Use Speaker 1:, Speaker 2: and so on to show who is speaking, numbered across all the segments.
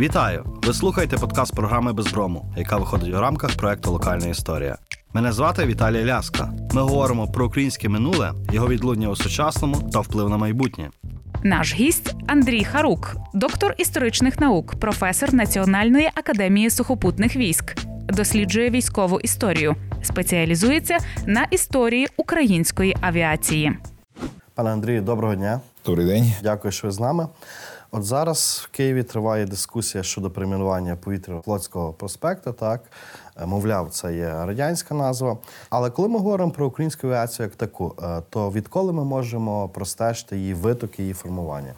Speaker 1: Вітаю! Ви слухаєте подкаст програми Безброму, яка виходить у рамках проекту Локальна історія. Мене звати Віталій Ляска. Ми говоримо про українське минуле, його відлуння у сучасному та вплив на майбутнє.
Speaker 2: Наш гість Андрій Харук, доктор історичних наук, професор Національної академії сухопутних військ, досліджує військову історію, спеціалізується на історії української авіації.
Speaker 1: Пане Андрію, доброго дня.
Speaker 3: Добрий день.
Speaker 1: Дякую, що ви з нами. От зараз в Києві триває дискусія щодо перейменування повітря флотського проспекту. Так Е, мовляв, це є радянська назва. Але коли ми говоримо про українську авіацію як таку, е, то відколи ми можемо простежити її витоки, її формування?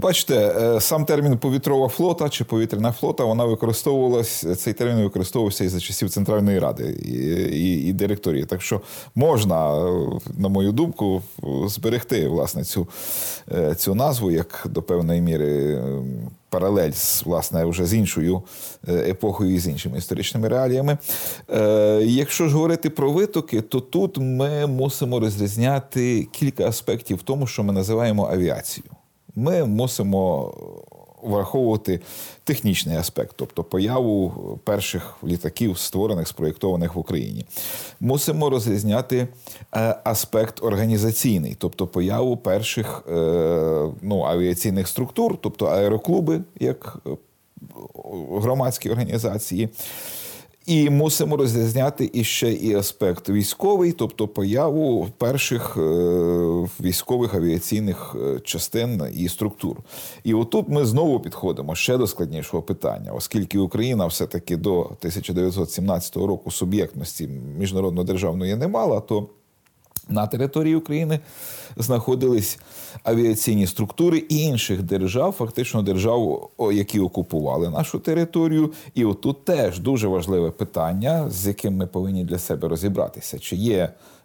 Speaker 3: Бачите, е, сам термін повітрова флота чи повітряна флота вона використовувалась. Цей термін використовувався і за часів Центральної ради і, і, і директорії. Так що можна, на мою думку, зберегти власне цю, цю назву як до певної міри паралель з власне вже з іншою е, епохою і з іншими історичними реаліями. Е, якщо ж говорити про витоки, то тут ми мусимо розрізняти кілька аспектів тому, що ми називаємо авіацією. Ми мусимо враховувати технічний аспект, тобто появу перших літаків, створених, спроєктованих в Україні. Мусимо розрізняти е, аспект організаційний, тобто появу перших е, ну, авіаційних структур, тобто аероклуби як е, громадські організації. І мусимо розрізняти іще і аспект військовий, тобто появу перших е, військових авіаційних е, частин і структур. І отут ми знову підходимо ще до складнішого питання, оскільки Україна все-таки до 1917 року суб'єктності міжнародно-державної не мала, то на території України знаходились авіаційні структури інших держав, фактично держав, які окупували нашу територію. І отут теж дуже важливе питання, з яким ми повинні для себе розібратися, чи є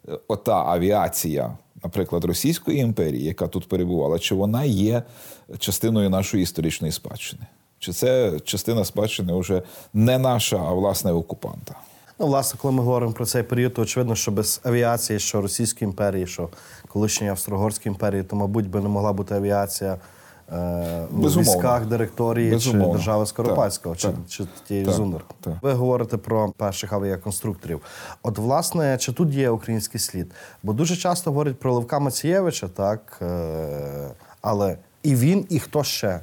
Speaker 3: е, ота авіація, наприклад, Російської імперії, яка тут перебувала, чи вона є частиною нашої історичної спадщини? Чи це частина спадщини вже не наша, а власне окупанта?
Speaker 1: Ну, власне, коли ми говоримо про цей період, то очевидно, що без авіації, що Російської імперії, що колишньої Австро-Угорської імперії, то, мабуть, би не могла бути авіація е, в військах директорії Безумовно. чи держави Скоропадського, чи, чи тієї Зундер. Ви говорите про перших авіаконструкторів. От, власне, чи тут є український слід? Бо дуже часто говорять про Левка Мацієвича, так, е, але і він, і хто ще.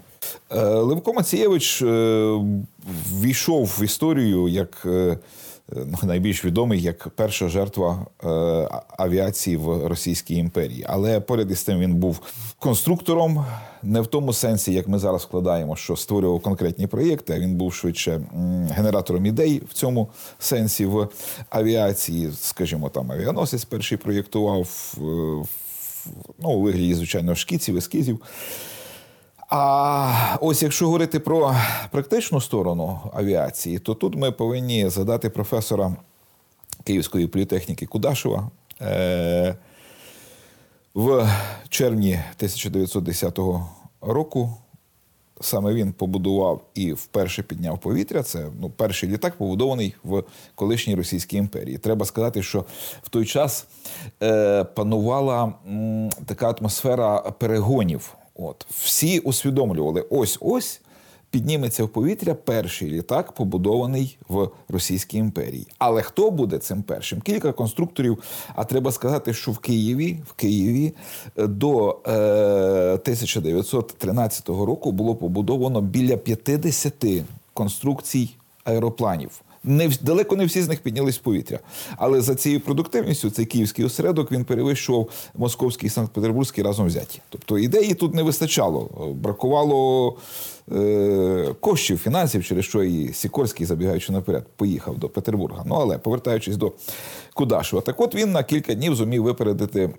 Speaker 3: Е, Левко Мацієвич е, ввійшов в історію як ну, найбільш відомий як перша жертва е, авіації в Російській імперії. Але поряд із тим він був конструктором, не в тому сенсі, як ми зараз вкладаємо, що створював конкретні проєкти. а Він був швидше генератором ідей в цьому сенсі в авіації. Скажімо, там авіаносець перший проєктував ну, у вигляді, звичайно, шкіців, ескізів. А ось якщо говорити про практичну сторону авіації, то тут ми повинні задати професора Київської політехніки Кудашева. Е, в червні 1910 року саме він побудував і вперше підняв повітря. Це ну, перший літак, побудований в колишній Російській імперії. Треба сказати, що в той час е, панувала м, така атмосфера перегонів. От всі усвідомлювали, ось ось підніметься в повітря перший літак, побудований в Російській імперії. Але хто буде цим першим? Кілька конструкторів. А треба сказати, що в Києві в Києві е, до е, 1913 року було побудовано біля 50 конструкцій аеропланів не далеко не всі з них піднялись в повітря. Але за цією продуктивністю цей київський осередок він перевищував московський і Санкт-Петербурзький разом взяті. Тобто ідеї тут не вистачало, бракувало е, коштів, фінансів, через що і Сікорський, забігаючи наперед, поїхав до Петербурга. Ну але повертаючись до Кудашева, так от він на кілька днів зумів випередити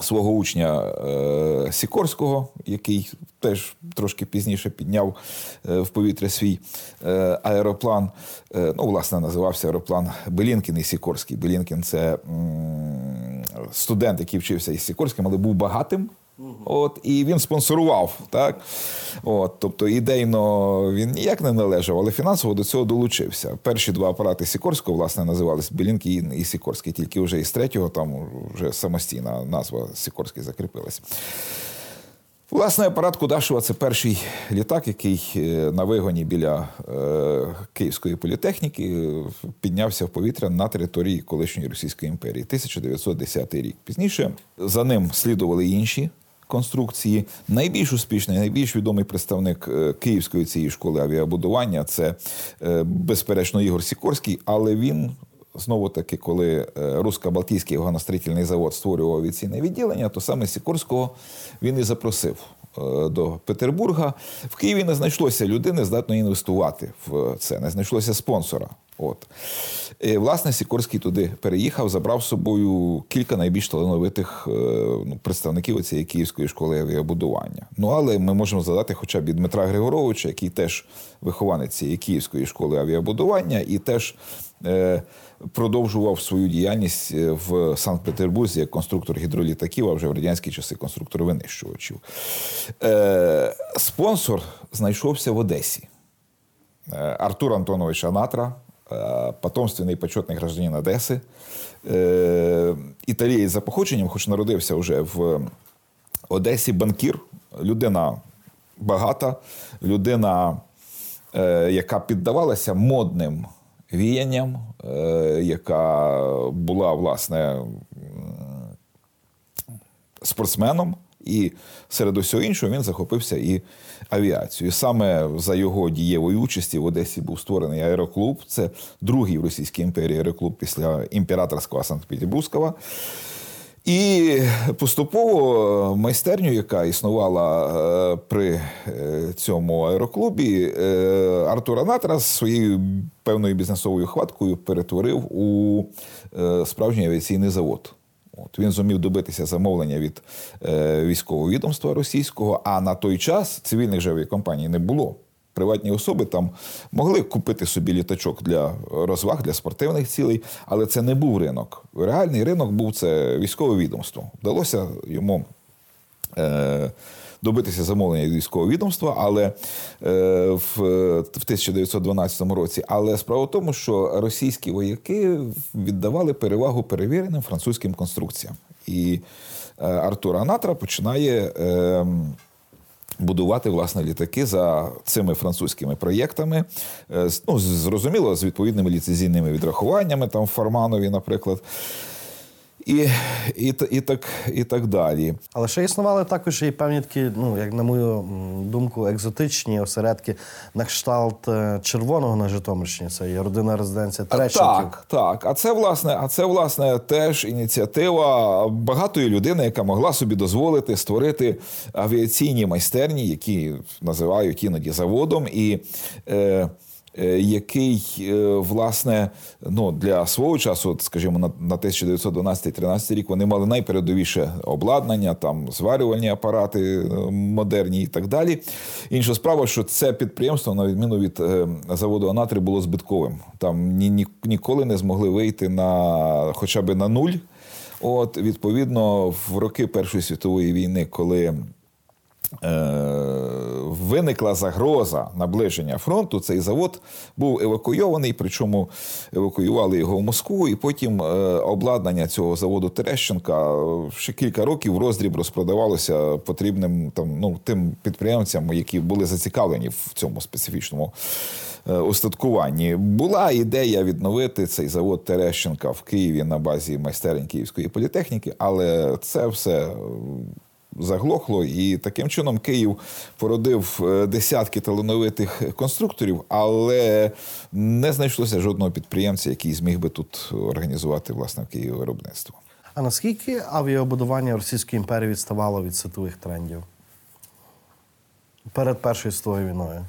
Speaker 3: свого учня е, Сікорського, який теж трошки пізніше підняв е, в повітря свій е, аероплан. Ну, власне, називався аероплан Белінкін і Сікорський. Белінкін це студент, який вчився із Сікорським, але був багатим. От, І він спонсорував. так? От, Тобто ідейно він ніяк не належав, але фінансово до цього долучився. Перші два апарати Сікорського, власне, називались Белінки і Сікорський, тільки вже із третього там вже самостійна назва Сікорський закріпилась. Власне, апарат Кудашева це перший літак, який е, на вигоні біля е, Київської політехніки е, піднявся в повітря на території колишньої Російської імперії. 1910 рік. Пізніше за ним слідували інші конструкції. Найбільш успішний, найбільш відомий представник е, Київської цієї школи авіабудування це е, безперечно Ігор Сікорський, але він. Знову таки, коли е, русско-балтійський вагонострітельний завод створював авіаційне відділення, то саме Сікорського він і запросив до Петербурга. В Києві не знайшлося людини, здатної інвестувати в це, не знайшлося спонсора. От. І, власне, Сікорський туди переїхав, забрав з собою кілька найбільш талановитих е, ну, представників цієї Київської школи авіабудування. Ну, але ми можемо згадати хоча б і Дмитра Григоровича, який теж вихованець цієї Київської школи авіабудування і теж е, продовжував свою діяльність е, в Санкт-Петербурзі як конструктор гідролітаків, а вже в радянські часи конструктор винищувачів. Е, спонсор знайшовся в Одесі. Е, Артур Антонович Анатра, потомственний почетний гражданин Одеси, італієць за походженням, хоч народився вже в Одесі, банкір, людина багата, людина, яка піддавалася модним віянням, е, яка була, власне, спортсменом, і серед усього іншого він захопився і авіацією. Саме за його дієвої участі в Одесі був створений аероклуб. Це другий в Російській імперії аероклуб після імператорського Санкт-Петербурзького. І поступово майстерню, яка існувала е, при е, цьому аероклубі, е, Артур Анатра з своєю певною бізнесовою хваткою перетворив у е, справжній авіаційний завод. От він зумів добитися замовлення від е, військового відомства російського, а на той час цивільних же авіакомпаній не було. Приватні особи там могли купити собі літачок для розваг, для спортивних цілей, але це не був ринок. Реальний ринок був це військове відомство. Вдалося йому е, добитися замовлення від військового відомства, але е, в, в 1912 році. Але справа в тому, що російські вояки віддавали перевагу перевіреним французьким конструкціям. І е, Артур Анатра починає. Будувати власне літаки за цими французькими проєктами, Е, ну, зрозуміло, з відповідними ліцензійними відрахуваннями, там Фарманові, наприклад, і, і, і, так, і так далі.
Speaker 1: Але ще існували також і певні такі, ну як на мою думку, екзотичні осередки на кшталт е, червоного на Житомирщині. Це є родина резиденція Терещенків.
Speaker 3: Так, так. А це власне, а це власне теж ініціатива багатої людини, яка могла собі дозволити створити авіаційні майстерні, які називають іноді заводом, і е, який е, власне ну для свого часу, скажімо, на, на 1912-13 рік вони мали найпередовіше обладнання, там зварювальні апарати е, модерні і так далі. Інша справа, що це підприємство, на відміну від е, заводу Анатри, було збитковим. Там ні, ні, ніколи не змогли вийти на хоча б на нуль. От, відповідно, в роки Першої світової війни, коли е, виникла загроза наближення фронту, цей завод був евакуйований, причому евакуювали його в Москву, і потім е, обладнання цього заводу Терещенка е, ще кілька років роздріб розпродавалося потрібним там, ну, тим підприємцям, які були зацікавлені в цьому специфічному е, устаткуванні. Була ідея відновити цей завод Терещенка в Києві на базі майстерень Київської політехніки, але це все е, заглохло, і таким чином Київ породив е, десятки талановитих конструкторів, але не знайшлося жодного підприємця, який зміг би тут організувати власне в Києві виробництво.
Speaker 1: А наскільки авіабудування Російської імперії відставало від світових трендів перед Першою світовою війною?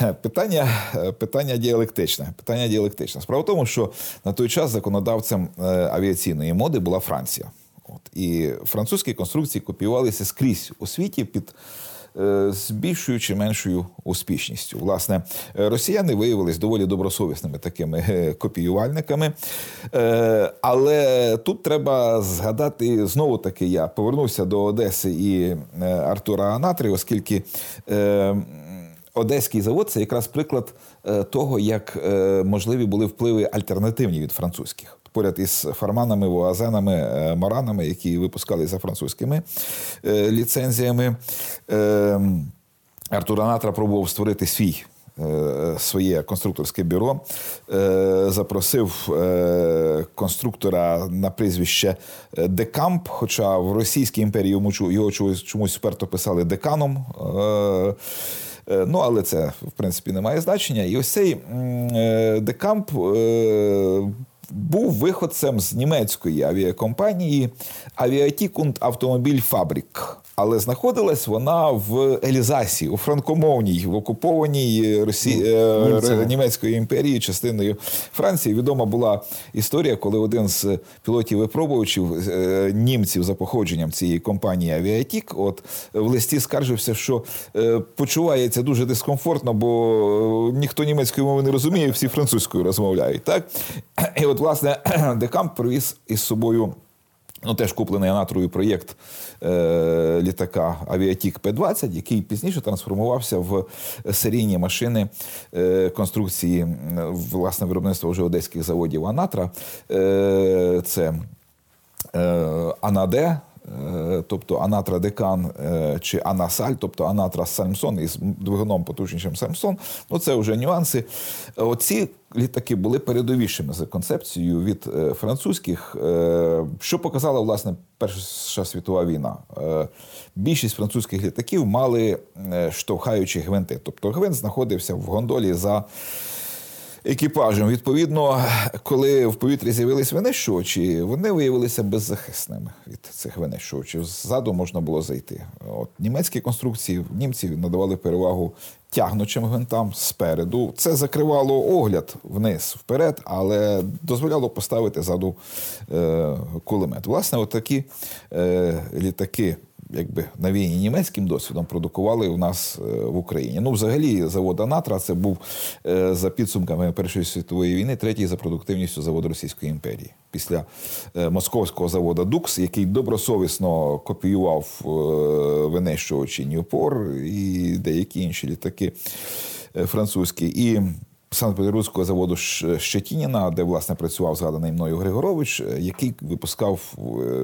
Speaker 3: Питання, питання діалектичне. Питання діалектичне. Справа в тому, що на той час законодавцем е, авіаційної моди була Франція. От. І французькі конструкції копіювалися скрізь у світі під е, з більшою чи меншою успішністю. Власне, е, росіяни виявились доволі добросовісними такими е, копіювальниками. Але тут треба згадати знову таки, я повернувся до Одеси і Артура Анатри, оскільки. Одеський завод це якраз приклад того, як можливі були впливи альтернативні від французьких. Поряд із фарманами, воазенами, е, маранами, які випускали за французькими е, ліцензіями. Е, Артур Анатра пробував створити свій. е, Своє конструкторське бюро запросив конструктора на прізвище Декамп, хоча в Російській імперії його чомусь вперто писали деканом. Ну, але це, в принципі, не має значення. І ось цей Декамп був виходцем з німецької авіакомпанії Авіатікунд Автомобіль Фабрік. Але знаходилась вона в Елізасі, у франкомовній, в окупованій Росі... е,
Speaker 1: Німцями.
Speaker 3: Німецької імперії, частиною Франції. Відома була історія, коли один з пілотів-випробувачів е, німців за походженням цієї компанії Авіатік, от в листі скаржився, що е, почувається дуже дискомфортно, бо е, ніхто німецької мови не розуміє, всі французькою розмовляють. Так? І от, власне, Декамп привіз із собою. Ну, теж куплений анатрою проєкт е, літака Авіатік П-20, який пізніше трансформувався в серійні машини е, конструкції власне виробництва вже одеських заводів Анатра. Е, це е, Анаде. Е, Тобто Анатра Декан е, чи Анасаль, тобто Анатра Сальмсон із двигуном потужнішим Сальмсон. Ну це вже нюанси. Оці літаки були передовішими за концепцією від е, французьких, що показала власне Перша світова війна. Більшість французьких літаків мали штовхаючі гвинти. Тобто гвинт знаходився в гондолі за екіпажем. Відповідно, коли в повітрі з'явились винищувачі, вони виявилися беззахисними від цих винищувачів. Ззаду можна було зайти. От німецькі конструкції німці надавали перевагу тягнучим гвинтам спереду. Це закривало огляд вниз вперед, але дозволяло поставити ззаду е, кулемет. Власне, от такі е, літаки якби навіяні німецьким досвідом продукували у нас е, в Україні. Ну, взагалі, завод Анатра це був е, за підсумками Першої світової війни третій за продуктивністю завод Російської імперії. Після е, московського заводу Дукс, який добросовісно копіював винищувачі Ньюпор і деякі інші літаки французькі. І Санкт-Петербурзького заводу Щетініна, де власне працював згаданий мною Григорович, який випускав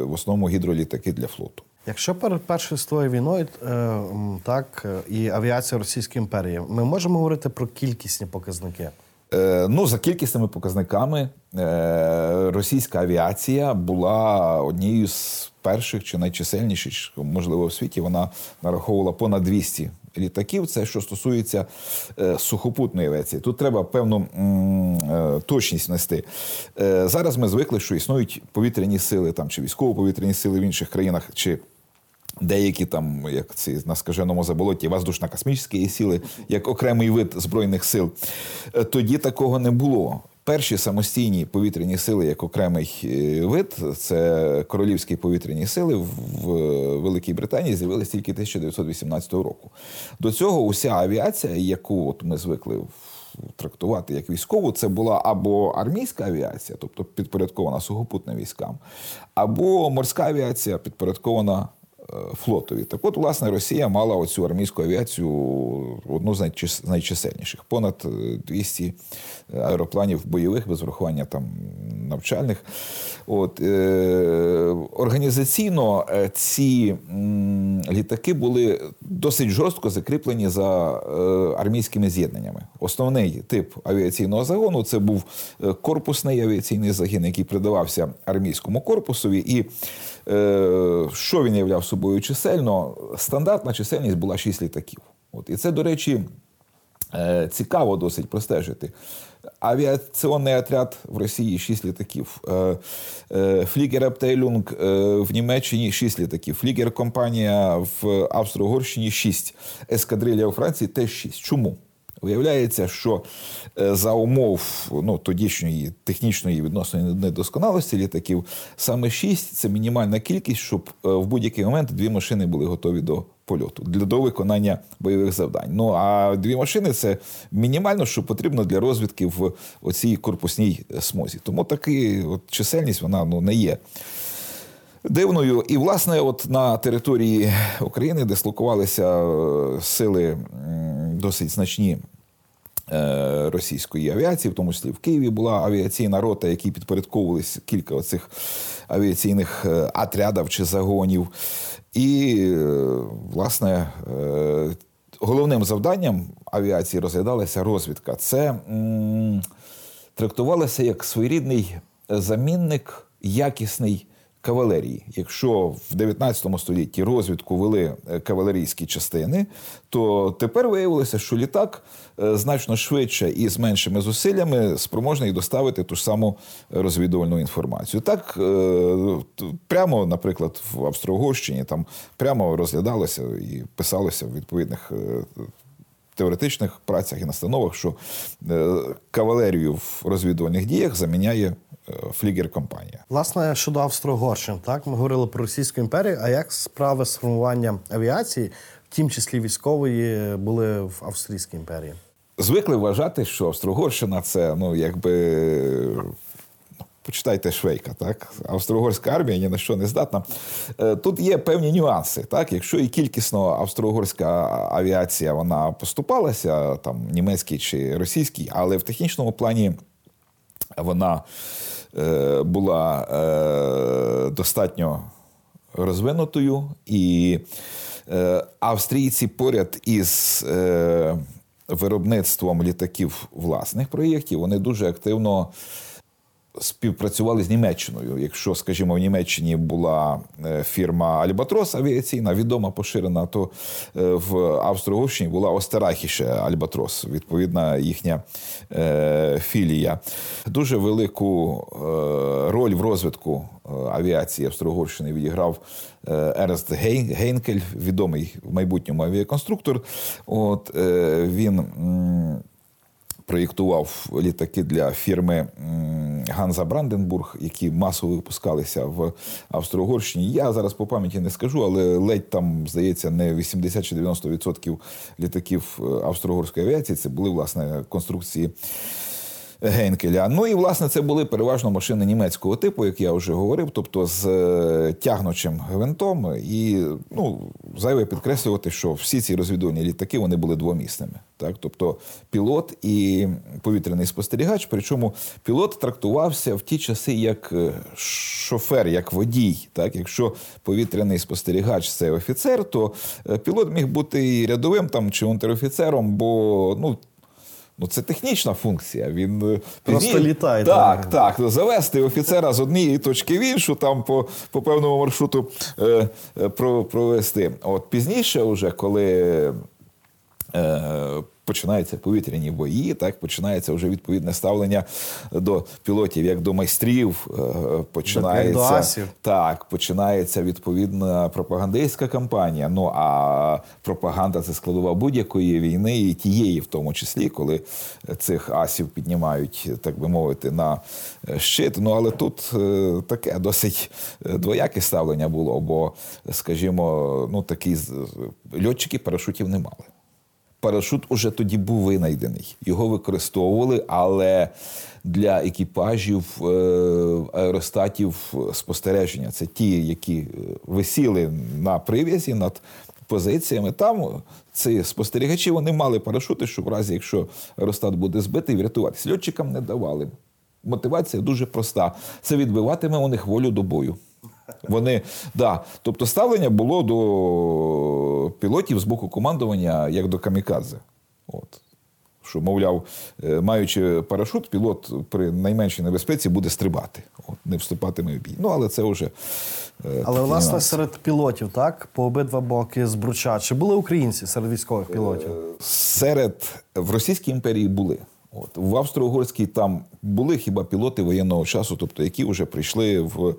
Speaker 3: в основному гідролітаки для флоту.
Speaker 1: Якщо перед Першою світовою війною, е, так, е, і авіація Російської імперії, ми можемо говорити про кількісні показники.
Speaker 3: Е, Ну, за кількісними показниками, російська авіація була однією з перших чи найчисельніших, можливо, в світі. Вона нараховувала понад 200 літаків. Це що стосується сухопутної авіації. Тут треба певну точність нести. Зараз ми звикли, що існують повітряні сили там чи військово-повітряні сили в інших країнах. чи Деякі там, як ці на скаженому заболоті, воздушно-космічні сили, як окремий вид збройних сил. Е, Тоді такого не було. Перші самостійні повітряні сили, як окремий е, вид, це королівські повітряні сили в Великій Британії з'явилися тільки 1918 року. До цього уся авіація, яку от ми звикли трактувати як військову, це була або армійська авіація, тобто підпорядкована сухопутним військам, або морська авіація, підпорядкована флотові. Так от, власне, Росія мала оцю армійську авіацію одну з найчисельніших. Понад е, 200 аеропланів бойових, без врахування там навчальних. От, е, організаційно е, ці літаки були досить жорстко закріплені за е, армійськими з'єднаннями. Основний тип авіаційного загону це був е, корпусний авіаційний загін, який придавався армійському корпусові. І е, що він являв собою чисельно? Стандартна чисельність була 6 літаків. От, і це, до речі, Е, Цікаво досить простежити. Авіаційний отряд в Росії 6 літаків. Е, е, Флігер Аптейлюнг е, в Німеччині 6 літаків. Флігер компанія в Австро-Угорщині 6. Ескадрилля у Франції теж 6. Чому? Виявляється, що е, за умов ну, тодішньої технічної відносної недосконалості літаків саме 6 – це мінімальна кількість, щоб е, в будь-який момент дві машини були готові до польоту для до виконання бойових завдань. Ну а дві машини це мінімально, що потрібно для розвідки в оцій корпусній смозі. Тому таки от чисельність вона ну не є. Дивною, і власне, от на території України дислокувалися е, сили досить значні Е, російської авіації, в тому числі в Києві була авіаційна рота, які підпорядковувалися кілька оцих авіаційних е, отрядів чи загонів. І, власне, головним завданням авіації розглядалася розвідка. Це м, трактувалося як своєрідний замінник, якісний кавалерії. Якщо в 19 столітті розвідку вели е, кавалерійські частини, то тепер виявилося, що літак е, значно швидше і з меншими зусиллями спроможний доставити ту ж саму розвідувальну інформацію. Так е, прямо, наприклад, в Австро-Угорщині там прямо розглядалося і писалося в відповідних. Теоретичних працях і настановах, що кавалерію в розвідувальних діях заміняє флігер-компанія.
Speaker 1: Власне, щодо Австро-Угорщин, так ми говорили про Російську імперію. А як справи з формуванням авіації, в тім числі військової, були в Австрійській імперії?
Speaker 3: Звикли вважати, що Австро-Угорщина це ну якби. Почитайте Швейка, так австро-угорська армія ні на що не здатна. Е, тут є певні нюанси. Так, якщо і кількісно австро-угорська авіація вона поступалася, там німецькій чи російській, але в технічному плані вона Е, була е, достатньо розвинутою, і е, австрійці поряд із виробництвом літаків власних проєктів вони дуже активно співпрацювали з Німеччиною. Якщо, скажімо, в Німеччині була е, фірма Альбатрос авіаційна, відома поширена, то е, в Австро-Угорщині була Остерахіше Альбатрос, відповідна їхня е, філія. Дуже велику роль в розвитку авіації Австро-Угорщини відіграв Ерест Гейнкель, відомий в майбутньому авіаконструктор. От він проєктував літаки для фірми Ганза Бранденбург, які масово випускалися в Австро-Угорщині. Я зараз по пам'яті не скажу, але ледь там, здається, не 80 чи 90% літаків е, австро-угорської авіації це були власне конструкції. Генкеля. Ну і власне це були переважно машини німецького типу, як я вже говорив, тобто з е, тягнучим гвинтом. І ну, зайве підкреслювати, що всі ці розвідувальні літаки вони були двомісними. Так, тобто пілот і повітряний спостерігач. Причому пілот трактувався в ті часи як е, шофер, як водій. Так, якщо повітряний спостерігач це офіцер, то е, пілот міг бути і рядовим там чи унтерофіцером, бо ну. Ну, це технічна функція. Він
Speaker 1: е, просто пізні... літає.
Speaker 3: Так, так, так. Завести офіцера з однієї точки в іншу, там по по певному маршруту е, е, провести. От пізніше, вже коли. Е, починаються повітряні бої, так починається вже відповідне ставлення до пілотів, як до майстрів. Е, починається до так, починається відповідна пропагандистська кампанія. Ну а пропаганда це складова будь-якої війни, і тієї, в тому числі, коли цих асів піднімають, так би мовити, на щит. Ну але тут е, таке досить двояке ставлення було, бо, скажімо, ну такі льотчики парашутів не мали парашут уже тоді був винайдений. Його використовували, але для екіпажів е, аеростатів спостереження це ті, які е, висіли на прив'язі над позиціями. Там ці спостерігачі вони мали парашути, щоб в разі, якщо аеростат буде збитий, врятуватися. Льотчикам не давали. Мотивація дуже проста: це відбиватиме у них волю до бою. Вони да, тобто ставлення було до пілотів з боку командування як до камікадзе. От. Що, мовляв, е, маючи парашут, пілот при найменшій небезпеці буде стрибати, От, не вступатиме в бій. Ну, але це вже.
Speaker 1: Е, але власне нюанси. серед пілотів, так, по обидва боки збруча. Чи були українці серед військових пілотів? Е,
Speaker 3: серед в Російській імперії були. От В Австро-Угорській там були хіба пілоти воєнного часу, тобто які вже прийшли в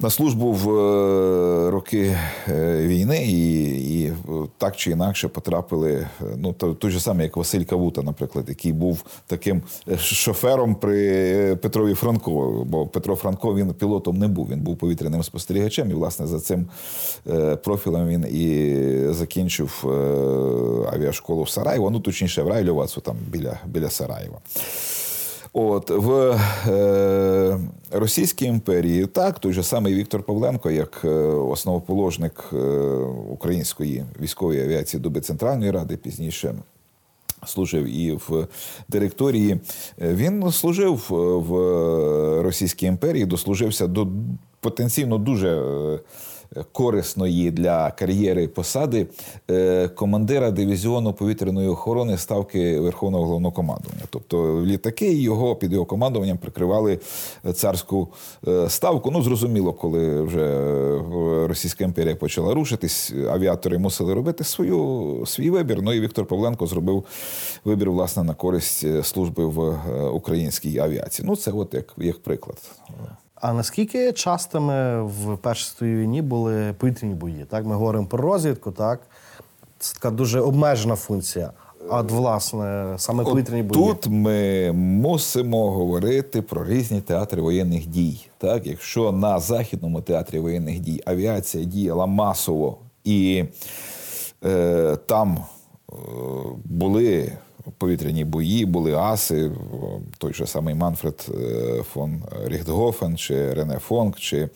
Speaker 3: на службу в е, роки е, війни і і так чи інакше потрапили. Е, ну той же самий, як Василь Кавута, наприклад, який був таким шофером при Петрові Франко. Бо Петро Франко він пілотом не був. Він був повітряним спостерігачем, і власне за цим профілем він і закінчив авіашколу в Сараєво, ну точніше в Райльовацу, там біля, біля Сараєва. От в е, Російській імперії так той же самий Віктор Павленко, як е, основоположник е, української військової авіації доби Центральної Ради, пізніше Служив і в директорії. Він служив в Російській імперії, дослужився до потенційно дуже корисної для кар'єри посади е, командира дивізіону повітряної охорони ставки Верховного головнокомандування. Тобто літаки його під його командуванням прикривали царську е, ставку. Ну зрозуміло, коли вже е, Російська імперія почала рушитись, авіатори мусили робити свою свій вибір. Ну і Віктор Павленко зробив вибір власне на користь служби в українській авіації. Ну це от як, як приклад.
Speaker 1: А наскільки частими в Першій світовій війні були повітряні бої? Так, ми говоримо про розвідку, так? Це така дуже обмежена функція. А власне, саме повітряні бої.
Speaker 3: Тут ми мусимо говорити про різні театри воєнних дій. Так, Якщо на Західному театрі воєнних дій авіація діяла масово і е, там е, були повітряні бої, були аси, той же самий Манфред е, фон Ріхтгофен, чи Рене Фонк, чи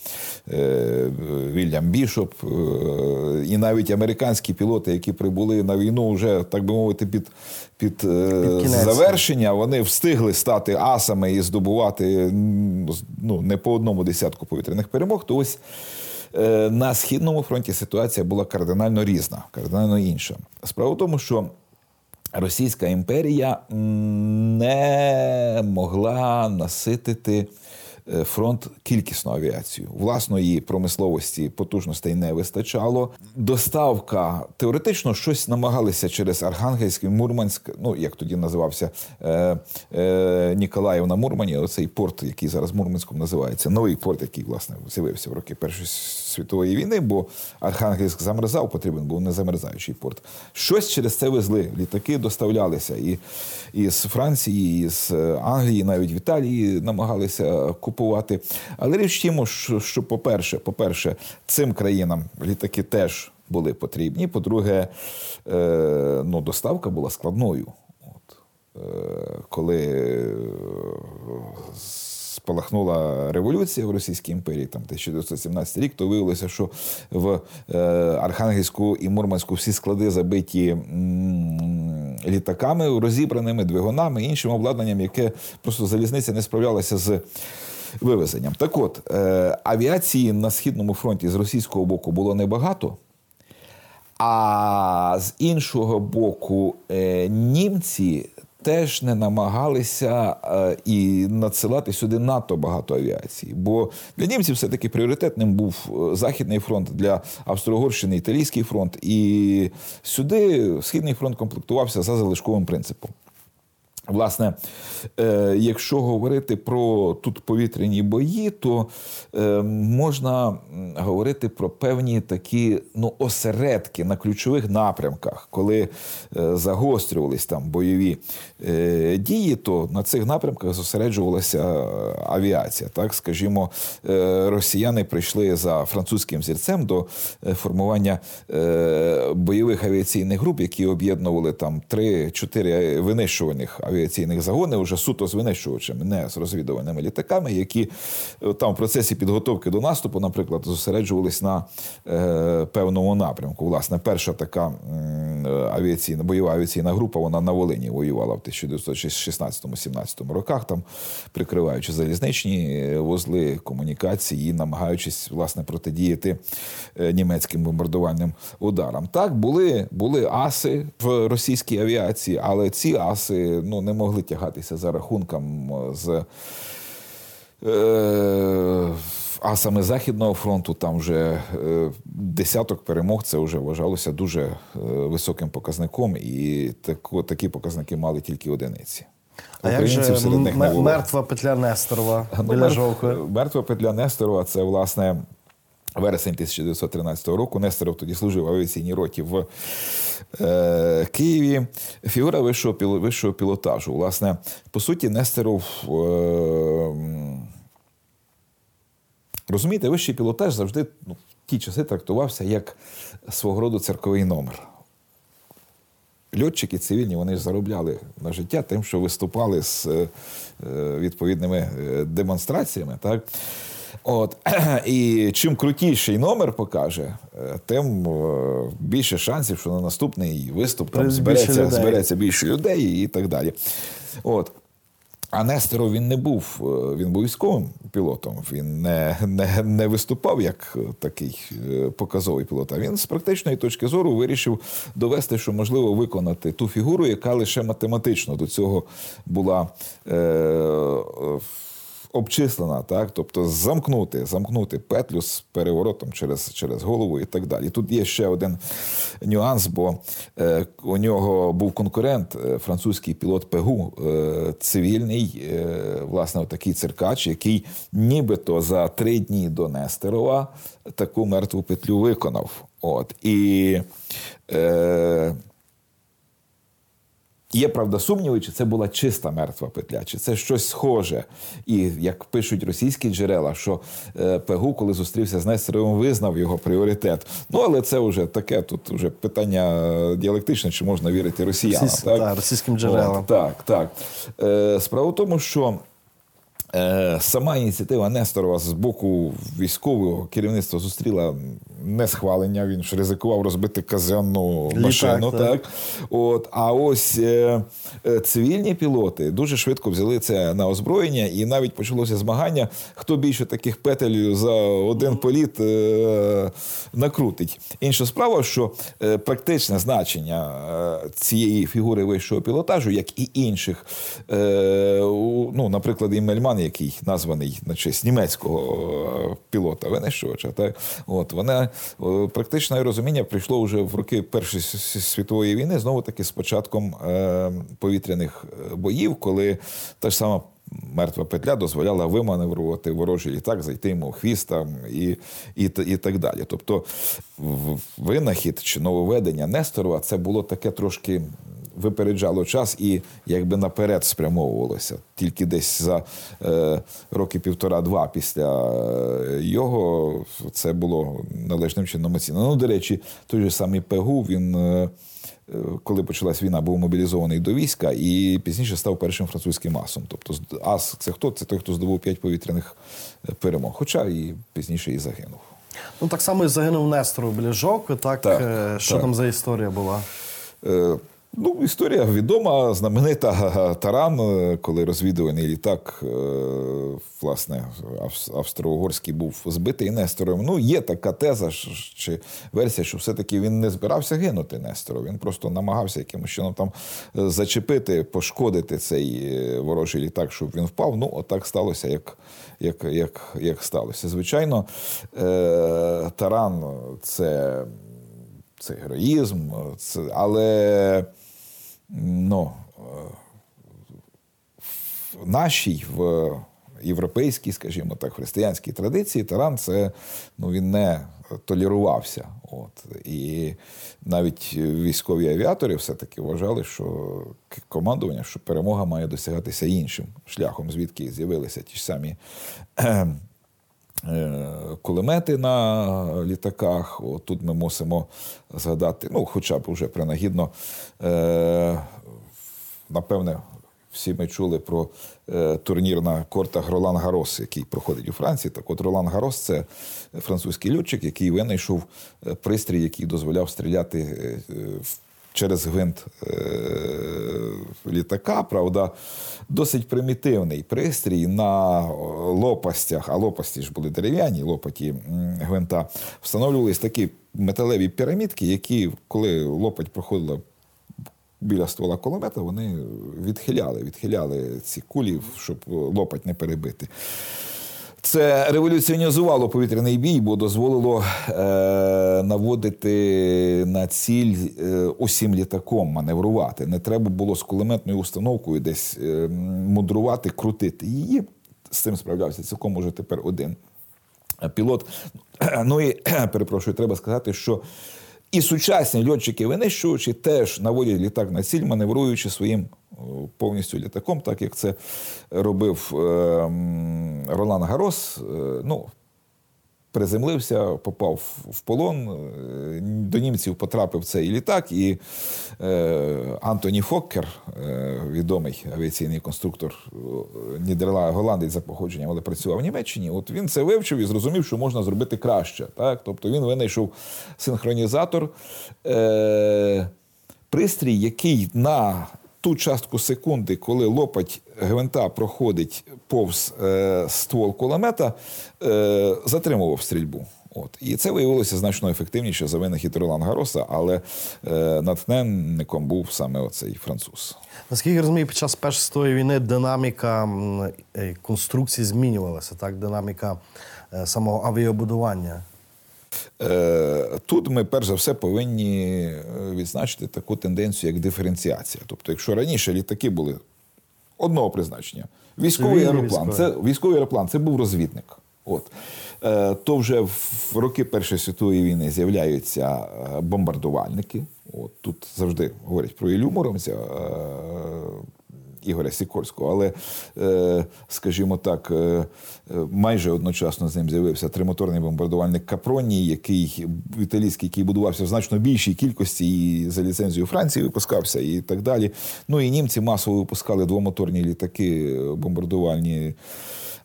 Speaker 3: е, Вільям Бішоп, е, і навіть американські пілоти, які прибули на війну, вже так би мовити, під під, під завершення, вони встигли стати асами і здобувати ну, не по одному десятку повітряних перемог. То ось на східному фронті ситуація була кардинально різна, кардинально інша. Справа в тому, що Російська імперія не могла наситити фронт кількісно авіацію. Власної промисловості потужностей не вистачало. Доставка теоретично щось намагалися через Архангельськ, Мурманськ, ну як тоді називався е, е, Ніколаїв на Мурмані. Оцей порт, який зараз Мурманськом називається, новий порт, який власне з'явився в роки Першої світової війни, бо Архангельськ замерзав, потрібен був незамерзаючий порт. Щось через це везли. Літаки доставлялися і, і з Франції, і з Англії, навіть в Італії намагалися купувати. Але річ тім, що, по-перше, по-перше, цим країнам літаки теж були потрібні. По-друге, е, ну, доставка була складною. От, е, Коли спалахнула революція в Російській імперії, там 1917 рік, то виявилося, що в е, Архангельську і Мурманську всі склади забиті літаками, розібраними двигунами, іншим обладнанням, яке просто залізниця не справлялася з. Вивезенням. Так от, е, авіації на Східному фронті з російського боку було небагато, а з іншого боку, е, німці теж не намагалися е, і надсилати сюди надто багато авіації. Бо для німців все-таки пріоритетним був Західний фронт для Австро-Угорщини, Італійський фронт. І сюди Східний фронт комплектувався за залишковим принципом. Власне, е, якщо говорити про тут повітряні бої, то е, можна говорити про певні такі ну, осередки на ключових напрямках, коли е, загострювались там бойові дії, то на цих напрямках зосереджувалася авіація. Так, скажімо, росіяни прийшли за французьким зірцем до формування бойових авіаційних груп, які об'єднували там 3-4 винищувальних авіаційних авіаційних загонів вже суто з винищувачами, не з розвідувальними літаками, які е, там в процесі підготовки до наступу, наприклад, зосереджувались на е, певному напрямку. Власне, перша така е, авіаційна бойова авіаційна група, вона на Волині воювала в 1916-17 роках, там прикриваючи залізничні вузли комунікації і намагаючись власне протидіяти е, німецьким бомбардувальним ударам. Так були були аси в російській авіації, але ці аси ну не могли тягатися за рахунком з. Е, а саме Західного фронту там вже е, десяток перемог це вже вважалося дуже е, високим показником, і тако, такі показники мали тільки одиниці.
Speaker 1: А як же серед них не було. мертва петля Несторова ну, біля Жовкви?
Speaker 3: Мертва петля Несторова це власне вересень 1913 року. Несторов тоді служив в авіаційній роті в е, Києві. Фігура вищого вищого пілотажу. Власне, по суті, Нестеров. Е, Розумієте, вищий пілотаж завжди ну, в ті часи трактувався як свого роду церковий номер. Льотчики цивільні вони ж заробляли на життя тим, що виступали з е, відповідними е, демонстраціями. Так? От і чим крутіший номер покаже, е, тим е, більше шансів, що на наступний виступ там збереться,
Speaker 1: людей.
Speaker 3: збереться більше людей і так далі. От. А Нестеров він не був, е, він був військовим пілотом. Він не, не, не виступав як такий показовий пілот. А він з практичної точки зору вирішив довести, що можливо виконати ту фігуру, яка лише математично до цього була. Е, Обчислена, так, тобто замкнути, замкнути петлю з переворотом через, через голову і так далі. Тут є ще один нюанс, бо е, у нього був конкурент, е, французький пілот Пегу, е, цивільний, власне, такий циркач, який нібито за три дні до Нестерова таку мертву петлю виконав. От. І е, Є, правда, сумніви, чи це була чиста мертва петля, чи це щось схоже. І як пишуть російські джерела, що е, Пегу, коли зустрівся з Нестеровим, визнав його пріоритет. Ну, але це вже таке, тут вже питання е, діалектичне, чи можна вірити росіянам.
Speaker 1: Російсь-
Speaker 3: так?
Speaker 1: та, російським джерелам.
Speaker 3: От, так, так. Е, справа в тому, що. Е, Сама ініціатива Несторова з боку військового керівництва зустріла несхвалення. Він ж ризикував розбити казенну машину.
Speaker 1: так.
Speaker 3: Так. От, а ось е, е, цивільні пілоти дуже швидко взяли це на озброєння, і навіть почалося змагання, хто більше таких петель за один політ е, накрутить. Інша справа, що е, практичне значення е, цієї фігури вищого пілотажу, як і інших, е, у- ну, наприклад, і Мельман, який названий на честь німецького е, пілота винищувача, так, от, вона е, практичне розуміння прийшло вже в роки Першої світової війни, знову таки з початком е, повітряних боїв, коли та ж сама. Мертва петля дозволяла виманеврувати ворожий літак, зайти йому в хвіст і, і, і так далі. Тобто, винахід чи нововведення Несторова це було таке трошки випереджало час і якби наперед спрямовувалося. Тільки десь за е, роки півтора-два після е, його це було належним чином оцінено. Ну, до речі, той же самий Пегу, він. е, е, Коли почалась війна, був мобілізований до війська і пізніше став першим французьким асом. Тобто ас це хто? Це той, хто здобув п'ять повітряних е, перемог. Хоча і пізніше і загинув.
Speaker 1: Ну так само і загинув Несторов біля Так,
Speaker 3: Так,
Speaker 1: що
Speaker 3: так.
Speaker 1: там за історія була?
Speaker 3: Е, Ну, історія відома, знаменита Таран, е, коли розвідувальний літак, е, власне, австро-угорський був збитий Нестором. Ну, є така теза чи версія, що все-таки він не збирався гинути Нестором. Він просто намагався якимось чином там е, зачепити, пошкодити цей ворожий літак, щоб він впав. Ну, отак сталося, як, як, як, як сталося. Звичайно, Таран це це героїзм, це, але ну, в нашій, в європейській, скажімо так, християнській традиції таран це ну, він не толерувався. От. І навіть військові авіатори все-таки вважали, що командування, що перемога має досягатися іншим шляхом, звідки з'явилися ті ж самі кулемети на літаках. От тут ми мусимо згадати, ну, хоча б уже принагідно, е, напевне, всі ми чули про е, турнір на кортах Ролан Гарос, який проходить у Франції. Так от Ролан Гарос це французький льотчик, який винайшов е, пристрій, який дозволяв стріляти е, е, в- через гвинт е, літака. Правда, досить примітивний пристрій на лопастях, а лопасті ж були дерев'яні, лопаті гвинта, встановлювались такі металеві пірамідки, які, коли лопать проходила біля ствола кулемета, вони відхиляли, відхиляли ці кулі, щоб лопать не перебити. Це революціонізувало повітряний бій, бо дозволило е, наводити на ціль е, усім літаком, маневрувати. Не треба було з кулеметною установкою десь е, мудрувати, крутити її. З цим справлявся цілком уже тепер один пілот. Ну і перепрошую, треба сказати, що і сучасні льотчики-винищувачі теж наводять літак на ціль, маневруючи своїм повністю літаком, так як це робив е, Ролан Гарос. Е, ну, приземлився, попав в полон. Е, до німців потрапив цей літак, і Антоні Фоккер, відомий авіаційний конструктор Нідерла Голландець за походженням, але працював в Німеччині. От він це вивчив і зрозумів, що можна зробити краще. Так? Тобто він винайшов синхронізатор. Пристрій, який на ту частку секунди, коли лопать гвинта проходить повз е, ствол кулемета, е, затримував стрільбу. От. І це виявилося значно ефективніше за винахід Ролан Гароса, але е, натхненником був саме оцей француз.
Speaker 1: Наскільки я розумію, під час Першої світової війни динаміка е, конструкції змінювалася, так? Динаміка самого авіабудування.
Speaker 3: Е, тут ми перш за все повинні е, відзначити таку тенденцію, як диференціація. Тобто, якщо раніше літаки були одного призначення, військовий аероплан, це військовий аероплан, це був розвідник. От е, то вже в роки Першої світової війни з'являються бомбардувальники. От тут завжди говорять про Ілю Муромця, Ігоря Сікорського, але, е, скажімо так, е, майже одночасно з ним з'явився тримоторний бомбардувальник Капроні, який італійський, який будувався в значно більшій кількості і за ліцензію Франції випускався, і так далі. Ну і німці масово випускали двомоторні літаки бомбардувальні.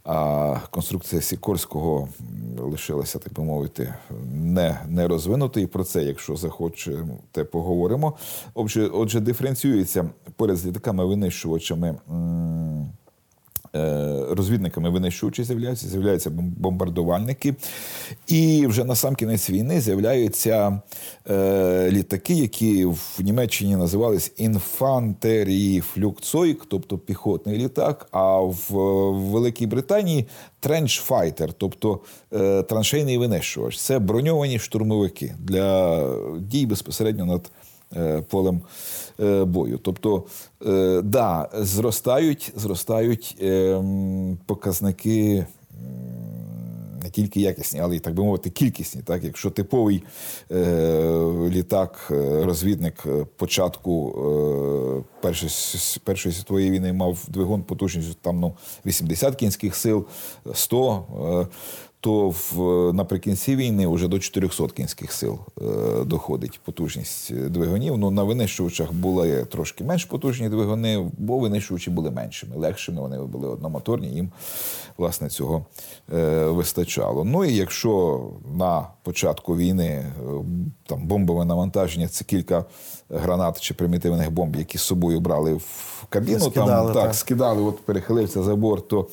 Speaker 3: А конструкція Сікорського лишилася, так би мовити, не не розвинутою. Про це, якщо захочете, поговоримо. Отже, отже, диференціюється поряд з літаками-винищувачами. Е, розвідниками винищувачі з'являються, з'являються бомбардувальники. І вже на сам кінець війни з'являються е, літаки, які в Німеччині називались інфантерії флюкцойк, тобто піхотний літак. А в Великій Британії тренчфайтер, тобто е, траншейний винищувач. Це броньовані штурмовики для дій безпосередньо над. Полем бою. Тобто, е, да, зростають, зростають ем, показники. Не тільки якісні, але й так би мовити, кількісні. Так, Якщо типовий е, літак, розвідник початку е, Першої Першої світової війни мав двигун потужністю там ну, 80 кінських сил, 100, е, то в наприкінці війни вже до 400 кінських сил е, доходить потужність двигунів. Ну на винищувачах були трошки менш потужні двигуни, бо винищувачі були меншими, легшими. Вони були одномоторні. Їм власне цього е, вистачало. Ну і якщо на початку війни е, там бомбове навантаження це кілька гранат чи примітивних бомб, які з собою брали в кабіну, скидали, там так, так скидали, от перехилився за борт, то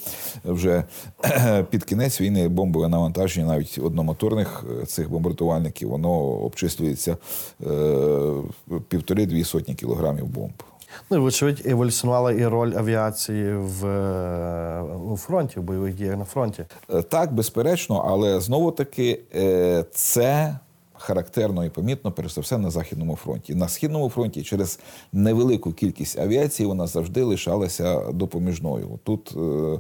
Speaker 3: вже під кінець війни бомбове навантаження, навіть одномоторних е, цих бомбардувальників, воно обчислюється півтори-дві сотні кілограмів бомб.
Speaker 1: Ну, і, вочевидь, еволюціонувала і роль авіації в у фронті, в бойових діях на фронті.
Speaker 3: Е, так, безперечно, але знову таки е, це. Характерно і помітно, перш за все, на західному фронті. На східному фронті через невелику кількість авіації вона завжди лишалася допоміжною. Тут е,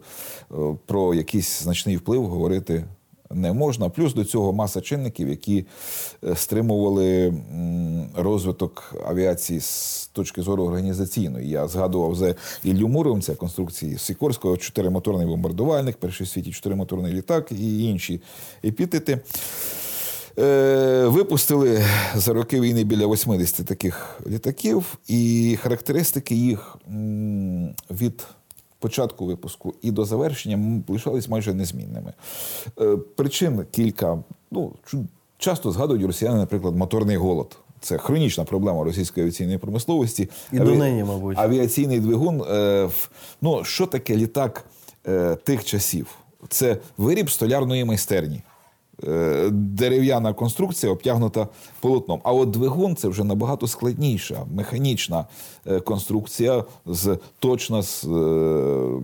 Speaker 3: про якийсь значний вплив говорити не можна. Плюс до цього маса чинників, які е, стримували розвиток авіації з точки зору організаційної. Я згадував за Іллю Муромця, конструкції Сікорського, чотиримоторний бомбардувальник, перший світі чотиримоторний літак і інші епітети. Е, випустили за роки війни біля 80 таких літаків, і характеристики їх від початку випуску і до завершення лишались майже незмінними. Е, причин кілька. Ну, часто згадують росіяни, наприклад, моторний голод. Це хронічна проблема російської авіаційної промисловості.
Speaker 1: І до нині, мабуть.
Speaker 3: Авіаційний двигун. Е, ну, що таке літак тих часів? Це виріб столярної майстерні. Е, дерев'яна конструкція обтягнута полотном. А от двигун це вже набагато складніша, механічна е, конструкція з точно з е,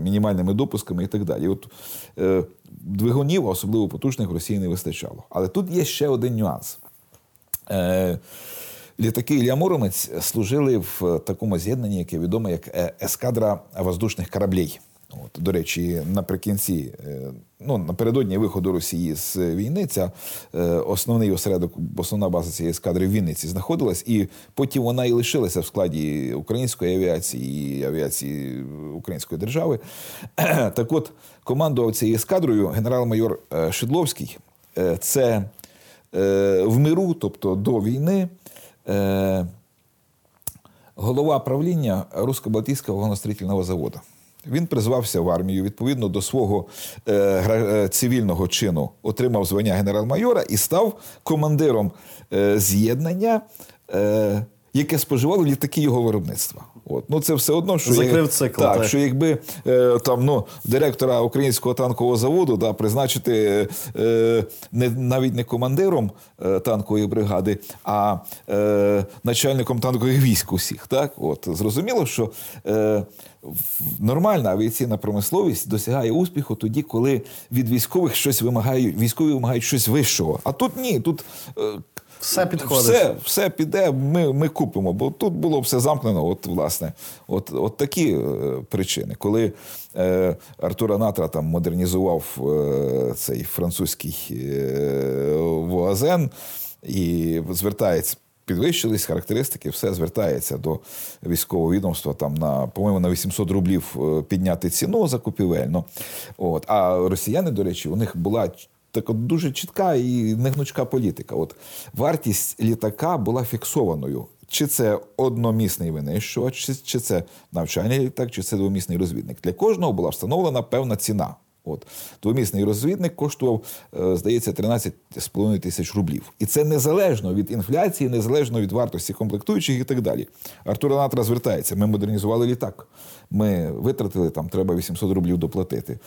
Speaker 3: мінімальними допусками і так далі. От Двигунів, особливо потужних, Росії не вистачало. Але тут є ще один нюанс. Літаки Ілля Муромець служили в такому з'єднанні, яке відомо як ескадра воздушних кораблів. От, До речі, наприкінці, е, ну напередодні виходу Росії з війни, ця е, основний осередок, основна база цієї ескадри в Вінниці знаходилась, і потім вона і лишилася в складі української авіації і авіації Української держави. Так от командував цією ескадрою генерал-майор е, Шидловський. Це в миру, тобто до війни, голова правління Русско-Балтійського вагонострітельного заводу. Він призвався в армію відповідно до свого е, е, цивільного чину, отримав звання генерал-майора і став командиром е, з'єднання, е, яке споживало літаки його виробництва. От. Ну, це все одно, що,
Speaker 1: Закрив
Speaker 3: як-
Speaker 1: цикл,
Speaker 3: так,
Speaker 1: так.
Speaker 3: що якби е, там, ну, директора українського танкового заводу да, призначити е, не, навіть не командиром е, танкової бригади, а е, начальником танкових військ усіх. Так? От, зрозуміло, що е, нормальна авіаційна промисловість досягає успіху тоді, коли від військових щось вимагають, військові вимагають щось вищого. А тут ні, тут. е,
Speaker 1: Все підходить.
Speaker 3: Все, все піде, ми, ми купимо. Бо тут було все замкнено. От, власне, от, от такі е, причини. Коли е, Артур Анатра там модернізував е, цей французький е, Вуазен і звертається. Підвищились характеристики, все звертається до військового відомства. Там на по-моєму на 800 рублів е, підняти ціну закупівельну. От а росіяни, до речі, у них була так от дуже чітка і негнучка політика. От вартість літака була фіксованою. Чи це одномісний винищувач, чи, це навчальний літак, чи це двомісний розвідник. Для кожного була встановлена певна ціна. От двомісний розвідник коштував, е, здається, 13,5 тисяч рублів. І це незалежно від інфляції, незалежно від вартості комплектуючих і так далі. Артур Анатра звертається: ми модернізували літак. Ми витратили там, треба 800 рублів доплатити.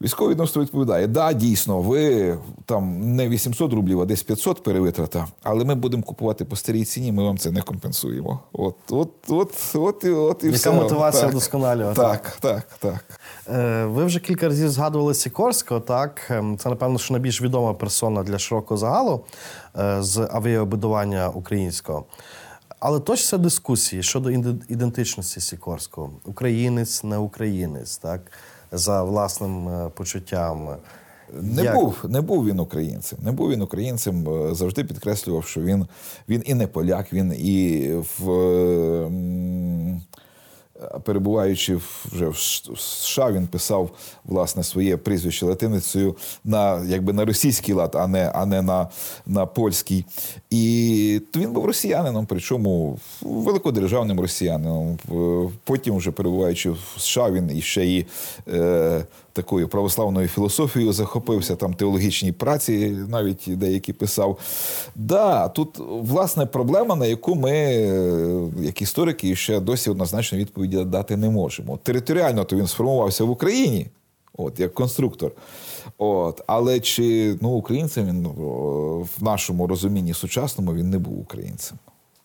Speaker 3: Військове відомство відповідає: да, дійсно, ви там не 800 рублів, а десь 500 перевитрата, але ми будемо купувати по старій ціні, ми вам це не компенсуємо. От, от, от, от, і- от і
Speaker 1: Яка
Speaker 3: все.
Speaker 1: мотивація
Speaker 3: Так.
Speaker 1: вдосконалювати?
Speaker 3: Так, так, так.
Speaker 1: Е, Ви вже кілька разів згадували Сікорського, так? Ем, Це, напевно, що найбільш відома персона для широкого загалу е, з авіабудування українського. Але точаться дискусії щодо іде- ідентичності Сікорського. Українець, не українець, так? За власним е, почуттям.
Speaker 3: Не
Speaker 1: Як?
Speaker 3: був, не був він українцем. Не був він українцем. е, Завжди підкреслював, що він, він і не поляк, він і в. Е, Перебуваючи вже в США, він писав власне своє прізвище латиницею на якби на російський лад, а не, а не на, на польський. І він був росіянином, причому великодержавним росіянином. Потім, вже перебуваючи в США, він ще і е, такою православною філософією захопився, там теологічні праці навіть деякі писав. Да, тут власне проблема, на яку ми, е, як історики, ще досі однозначно відповіді дати не можемо. Територіально то він сформувався в Україні, от як конструктор. От, але чи ну, українцем він в нашому розумінні сучасному він не був українцем.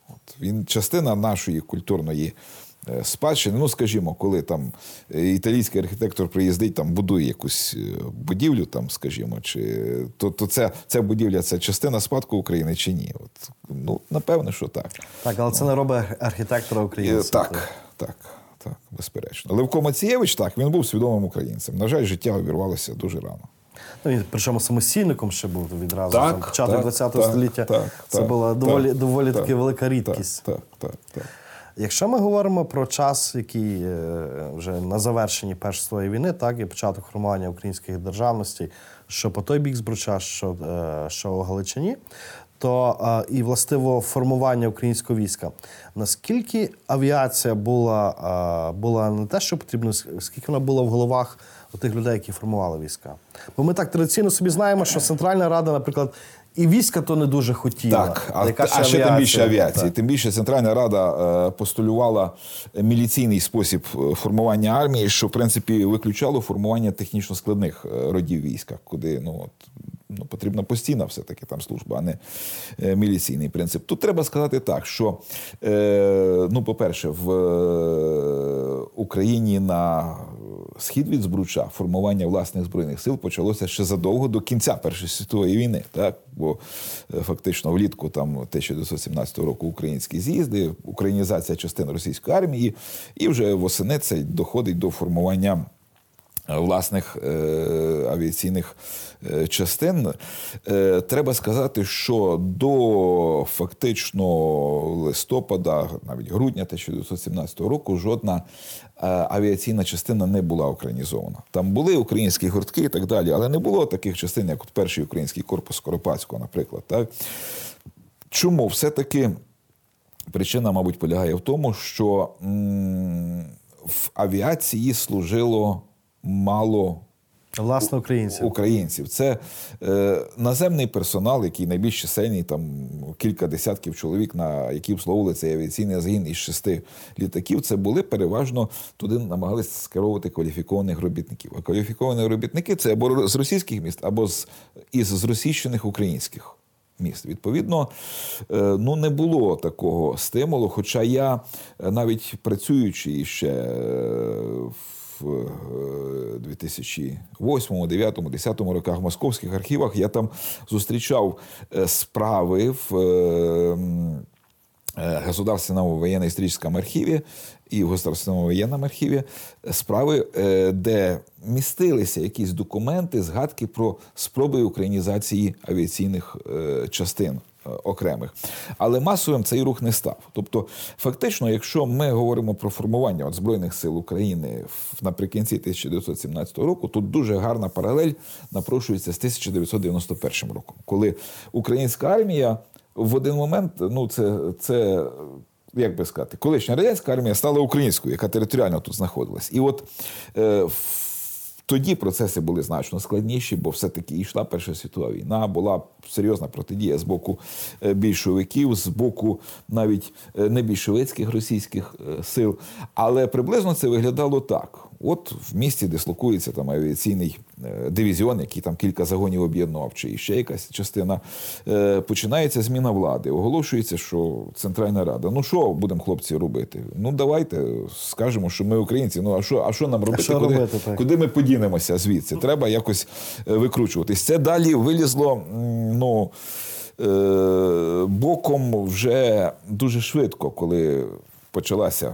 Speaker 3: От, він частина нашої культурної спадщини. Ну, скажімо, коли там е, італійський архітектор приїздить, там будує якусь е, будівлю, там, скажімо, чи то, то це, ця будівля це частина спадку України чи ні? От, ну, напевне, що так.
Speaker 1: Так, але це не робить архітектора
Speaker 3: Е,
Speaker 1: українця.
Speaker 3: Так, так, так, безперечно. Левко Мацієвич, так, він був свідомим українцем. На жаль, життя обірвалося дуже рано.
Speaker 1: Ну, він причому самостійником ще був відразу.
Speaker 3: Так,
Speaker 1: там, початок
Speaker 3: так,
Speaker 1: 20
Speaker 3: так,
Speaker 1: століття.
Speaker 3: так,
Speaker 1: це
Speaker 3: так,
Speaker 1: була доволі,
Speaker 3: так,
Speaker 1: доволі
Speaker 3: так,
Speaker 1: таки велика рідкість.
Speaker 3: Так, так, так, так.
Speaker 1: Якщо ми говоримо про час, який е, вже на завершенні Першої світової війни, так і початок формування української державності, що по той бік збруча, що, е, що у Галичині, то е, і властиво формування українського війська. Наскільки авіація була, була не те, що потрібно, скільки вона була в головах у тих людей, які формували війська? Бо ми так традиційно собі знаємо, що Центральна Рада, наприклад, і війська то не дуже хотіла.
Speaker 3: Так, а,
Speaker 1: Яка
Speaker 3: а ще тим більше авіації.
Speaker 1: Так.
Speaker 3: Тим більше Центральна Рада е, постулювала міліційний спосіб е, формування армії, що в принципі виключало формування технічно складних е, родів війська, куди ну от. Ну, потрібна постійна все-таки там служба, а не міліційний принцип. Тут треба сказати так, що, ну, по-перше, в Україні на схід від Збруча формування власних збройних сил почалося ще задовго до кінця Першої світової війни. Так? Бо е, фактично влітку там 1917 року українські з'їзди, українізація частин російської армії, і вже восени це доходить до формування. Власних е, авіаційних е, частин. Е, Треба сказати, що до фактично листопада, навіть грудня 1917 року, жодна е, авіаційна частина не була українізована. Там були українські гуртки і так далі, але не було таких частин, як от перший український корпус Скоропадського, наприклад. Так? Чому все-таки причина, мабуть, полягає в тому, що в авіації служило мало
Speaker 1: Власне, українців.
Speaker 3: українців. Це е, наземний персонал, який найбільш чисельний, там кілька десятків чоловік, на які обслуговували цей авіаційний загін із шести літаків. Це були переважно туди намагались скеровувати кваліфікованих робітників. А кваліфіковані робітники це або з російських міст, або з із зросійщених українських. Міст. Відповідно, е, ну не було такого стимулу. Хоча я е, навіть працюючи ще е, в 2008, 2009, 2010 роках в московських архівах, я там зустрічав е, справи в е, м, э, Государственном военно-историческом архіві і в Государственному воєнному архіві справи, е, де містилися якісь документи, згадки про спроби українізації авіаційних е, частин. Е, Окремих, але масовим цей рух не став. Тобто, фактично, якщо ми говоримо про формування от Збройних сил України наприкінці 1917 року, тут дуже гарна паралель напрошується з 1991 роком, коли українська армія в один момент, ну це, це як би сказати, колишня радянська армія стала українською, яка територіально тут знаходилась. І от е, тоді процеси були значно складніші, бо все-таки йшла Перша світова війна, була серйозна протидія з боку е, більшовиків, з боку навіть не небільшовицьких російських е, сил. Але приблизно це виглядало так: от в місті дислокується там авіаційний е, дивізіон, який там кілька загонів об'єднував, чи ще якась частина. Е, Починається зміна влади. Оголошується, що Центральна Рада. Ну що будемо хлопці робити? Ну давайте скажемо, що ми українці. Ну а що, а що нам робити?
Speaker 1: що
Speaker 3: куди,
Speaker 1: робити,
Speaker 3: куди ми подінемося звідси? Треба якось е, викручуватись. Це далі вилізло. Ну, боком вже дуже швидко, коли почалася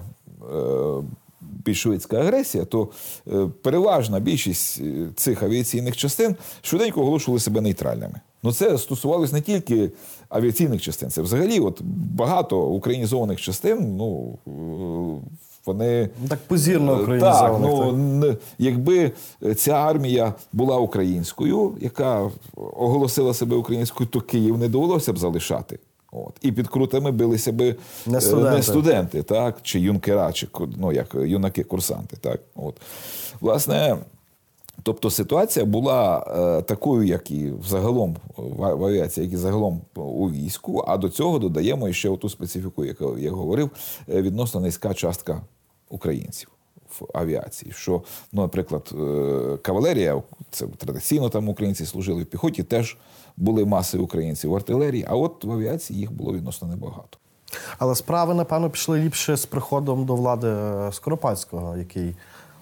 Speaker 3: більшовицька агресія, то е, переважна більшість е, цих авіаційних частин швиденько оголошували себе нейтральними. Ну, це стосувалось не тільки авіаційних частин, це взагалі от багато українізованих частин, ну е, вони
Speaker 1: Ну, Так позірно
Speaker 3: так, ну,
Speaker 1: так.
Speaker 3: якби ця армія була українською, яка оголосила себе українською, то Київ не довелося б залишати. От. І під крутами билися би
Speaker 1: Не
Speaker 3: е,
Speaker 1: студенти.
Speaker 3: не студенти, так, чи юнкера, чи ну, як юнаки-курсанти. Так. От. Власне, Тобто ситуація була е, такою, як і взагалом в, в авіації, як і загалом у війську. А до цього додаємо ще ту специфіку, яку я говорив, е, відносно низька частка українців в авіації. Що, ну, наприклад, е, кавалерія, це традиційно там українці служили в піхоті, теж були маси українців в артилерії, а от в авіації їх було відносно небагато.
Speaker 1: Але справи, напевно, пішли ліпше з приходом до влади е, Скоропадського, який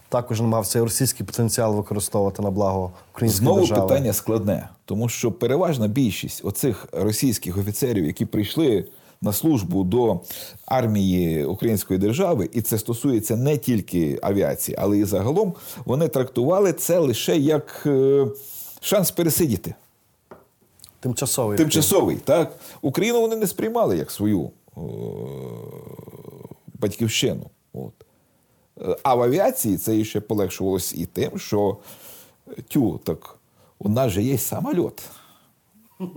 Speaker 1: також намагався російський потенціал використовувати на благо української
Speaker 3: Знову
Speaker 1: держави.
Speaker 3: питання складне, тому що переважна більшість оцих російських офіцерів, які прийшли на службу до армії Української держави, і це стосується не тільки авіації, але і загалом, вони трактували це лише як е, шанс пересидіти.
Speaker 1: Тимчасовий.
Speaker 3: Тимчасовий, так? Україну вони не сприймали як свою е, батьківщину. От. А в авіації це ще полегшувалось і тим, що тю, так у нас же є самоліт.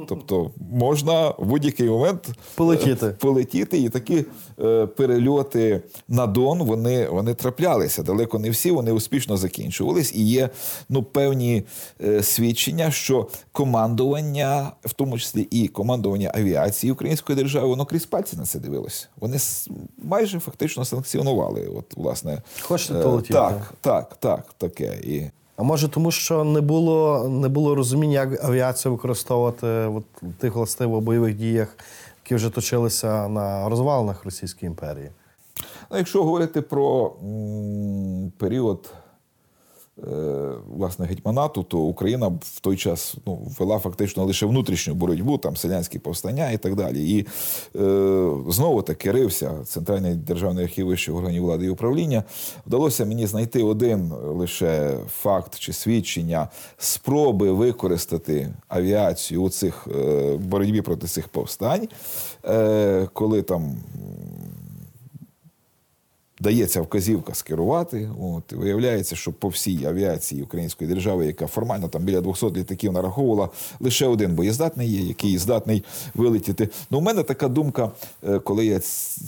Speaker 3: Тобто можна в будь-який момент
Speaker 1: Полетіти.
Speaker 3: е, полетіти, і такі е, перельоти на Дон вони, вони траплялися. Далеко не всі, вони успішно закінчувались. І є ну, певні е, свідчення, що командування, в тому числі і командування авіації Української держави, воно крізь пальці на це дивилось. Вони майже фактично санкціонували. От, власне,
Speaker 1: Хочете
Speaker 3: е,
Speaker 1: полетіти?
Speaker 3: Так, так, так, таке. І...
Speaker 1: А може, тому що не було, не було розуміння, як авіацію використовувати в тих властиво бойових діях, які вже точилися на розвалинах Російської імперії.
Speaker 3: Ну, якщо говорити про м, період власне гетьманату, то Україна в той час ну, вела фактично лише внутрішню боротьбу, там селянські повстання і так далі. І е, знову таки рився Центральний державний архів вищих органів влади і управління. Вдалося мені знайти один лише факт чи свідчення спроби використати авіацію у цих е, боротьбі проти цих повстань, е, коли там дається вказівка скерувати. От і виявляється, що по всій авіації Української держави, яка формально там біля 200 літаків нараховувала, лише один боєздатний є, який здатний вилетіти. Ну, у мене така думка, е, коли я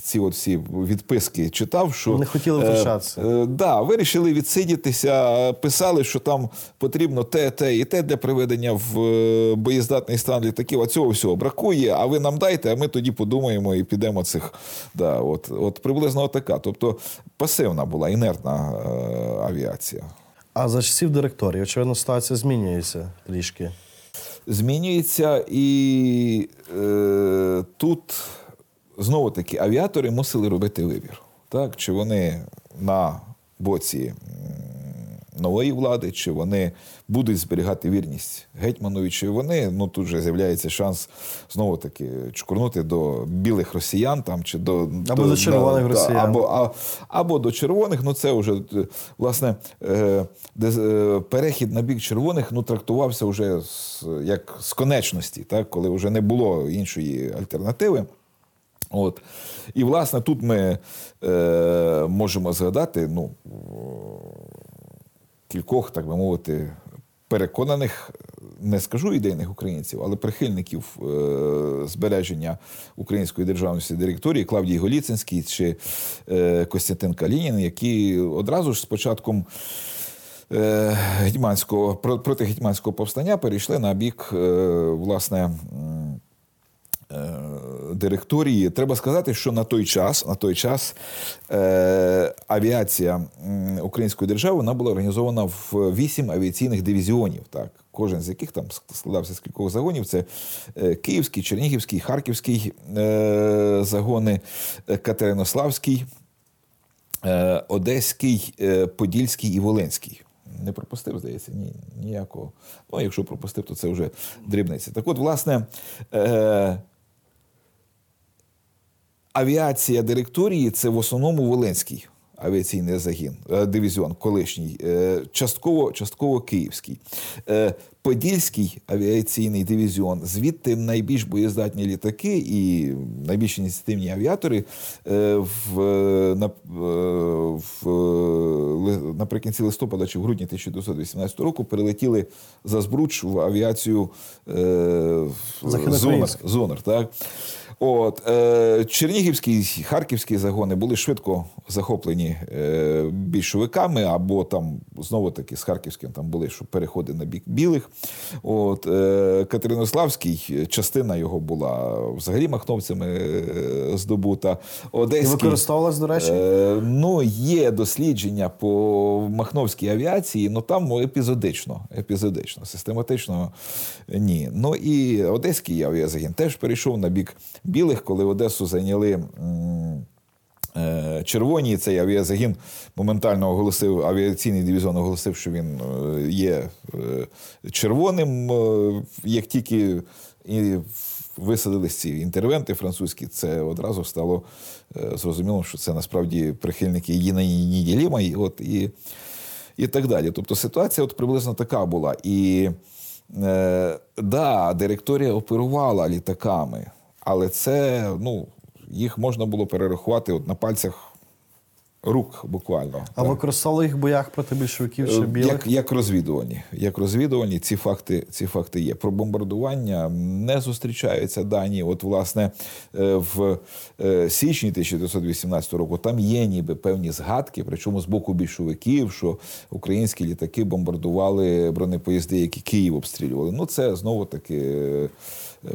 Speaker 3: ці от всі відписки читав, що
Speaker 1: не хотіли втручатися.
Speaker 3: Е, е, да, вирішили відсидітися, писали, що там потрібно те, те і те для приведення в е, боєздатний стан літаків. А цього всього бракує. А ви нам дайте, а ми тоді подумаємо і підемо цих. Да, от, от приблизно така. Тобто пасивна була інертна е, авіація.
Speaker 1: А за часів директорії, очевидно, ситуація змінюється трішки.
Speaker 3: Змінюється, і е, тут знову таки авіатори мусили робити вибір. Так? Чи вони на боці нової влади, чи вони будуть зберігати вірність гетьманові, чи вони ну тут вже з'являється шанс знову таки чкурнути до білих росіян там чи до
Speaker 1: або до, до червоних
Speaker 3: да,
Speaker 1: росіян.
Speaker 3: Або, а, або до червоних. Ну це вже власне е, де, перехід на бік червоних ну трактувався вже з, як з конечності, так коли вже не було іншої альтернативи. От. І, власне, тут ми е, можемо згадати ну, кількох, так би мовити, переконаних, не скажу ідейних українців, але прихильників е, збереження української державності директорії Клавдій Голіцинський чи е, Костянтин Калінін, які одразу ж з початком. Е, гетьманського проти гетьманського повстання перейшли на бік власне директорії. Треба сказати, що на той час на той час е, авіація Української держави вона була організована в вісім авіаційних дивізіонів. Так, Кожен з яких там складався з кількох загонів: це е, Київський, Чернігівський, Харківський е, загони, е, Катеринославський, е, Одеський, е, Подільський і Волинський. Не пропустив, здається, ні, ніякого. Ну, якщо пропустив, то це вже дрібниця. Так от, власне, е, авіація директорії це в основному Волинський авіаційний загін, е, дивізіон, колишній, е, частково частково київський. Е, Подільський авіаційний дивізіон, звідти найбільш боєздатні літаки і найбільш ініціативні авіатори в, на, в, наприкінці листопада чи в грудні 1918 року перелетіли за збруч в авіацію Зонер. Зонер так? От, е, Чернігівський, Харківські загони були швидко захоплені е, більшовиками, або там знову таки з Харківським там були що переходи на бік білих. От, е, Катеринославський, частина його була взагалі махновцями е, здобута. Одеський,
Speaker 1: використовувалась, до речі?
Speaker 3: Е, ну, є дослідження по махновській авіації, але там епізодично, епізодично, систематично ні. Ну і Одеський авіазагін теж перейшов на бік білих, коли Одесу зайняли. Червоні цей авіазагін моментально оголосив, авіаційний дивізіон оголосив, що він е, є е, червоним. Як тільки висадились ці інтервенти французькі, це одразу стало зрозуміло, що це насправді прихильники її Діліма, і от і, і так далі. Тобто ситуація от приблизно така була. І е, да, директорія оперувала літаками. Але це, ну, їх можна було перерахувати от на пальцях рук буквально.
Speaker 1: А використовували їх в боях проти більшовиків чи
Speaker 3: е,
Speaker 1: білих?
Speaker 3: Як як розвідувані. Як розвідувані, ці факти ці факти є. Про бомбардування не зустрічаються дані. От, власне, е, в е, січні 1918 року там є ніби певні згадки, причому з боку більшовиків, що українські літаки бомбардували бронепоїзди, які Київ обстрілювали. Ну, це знову таки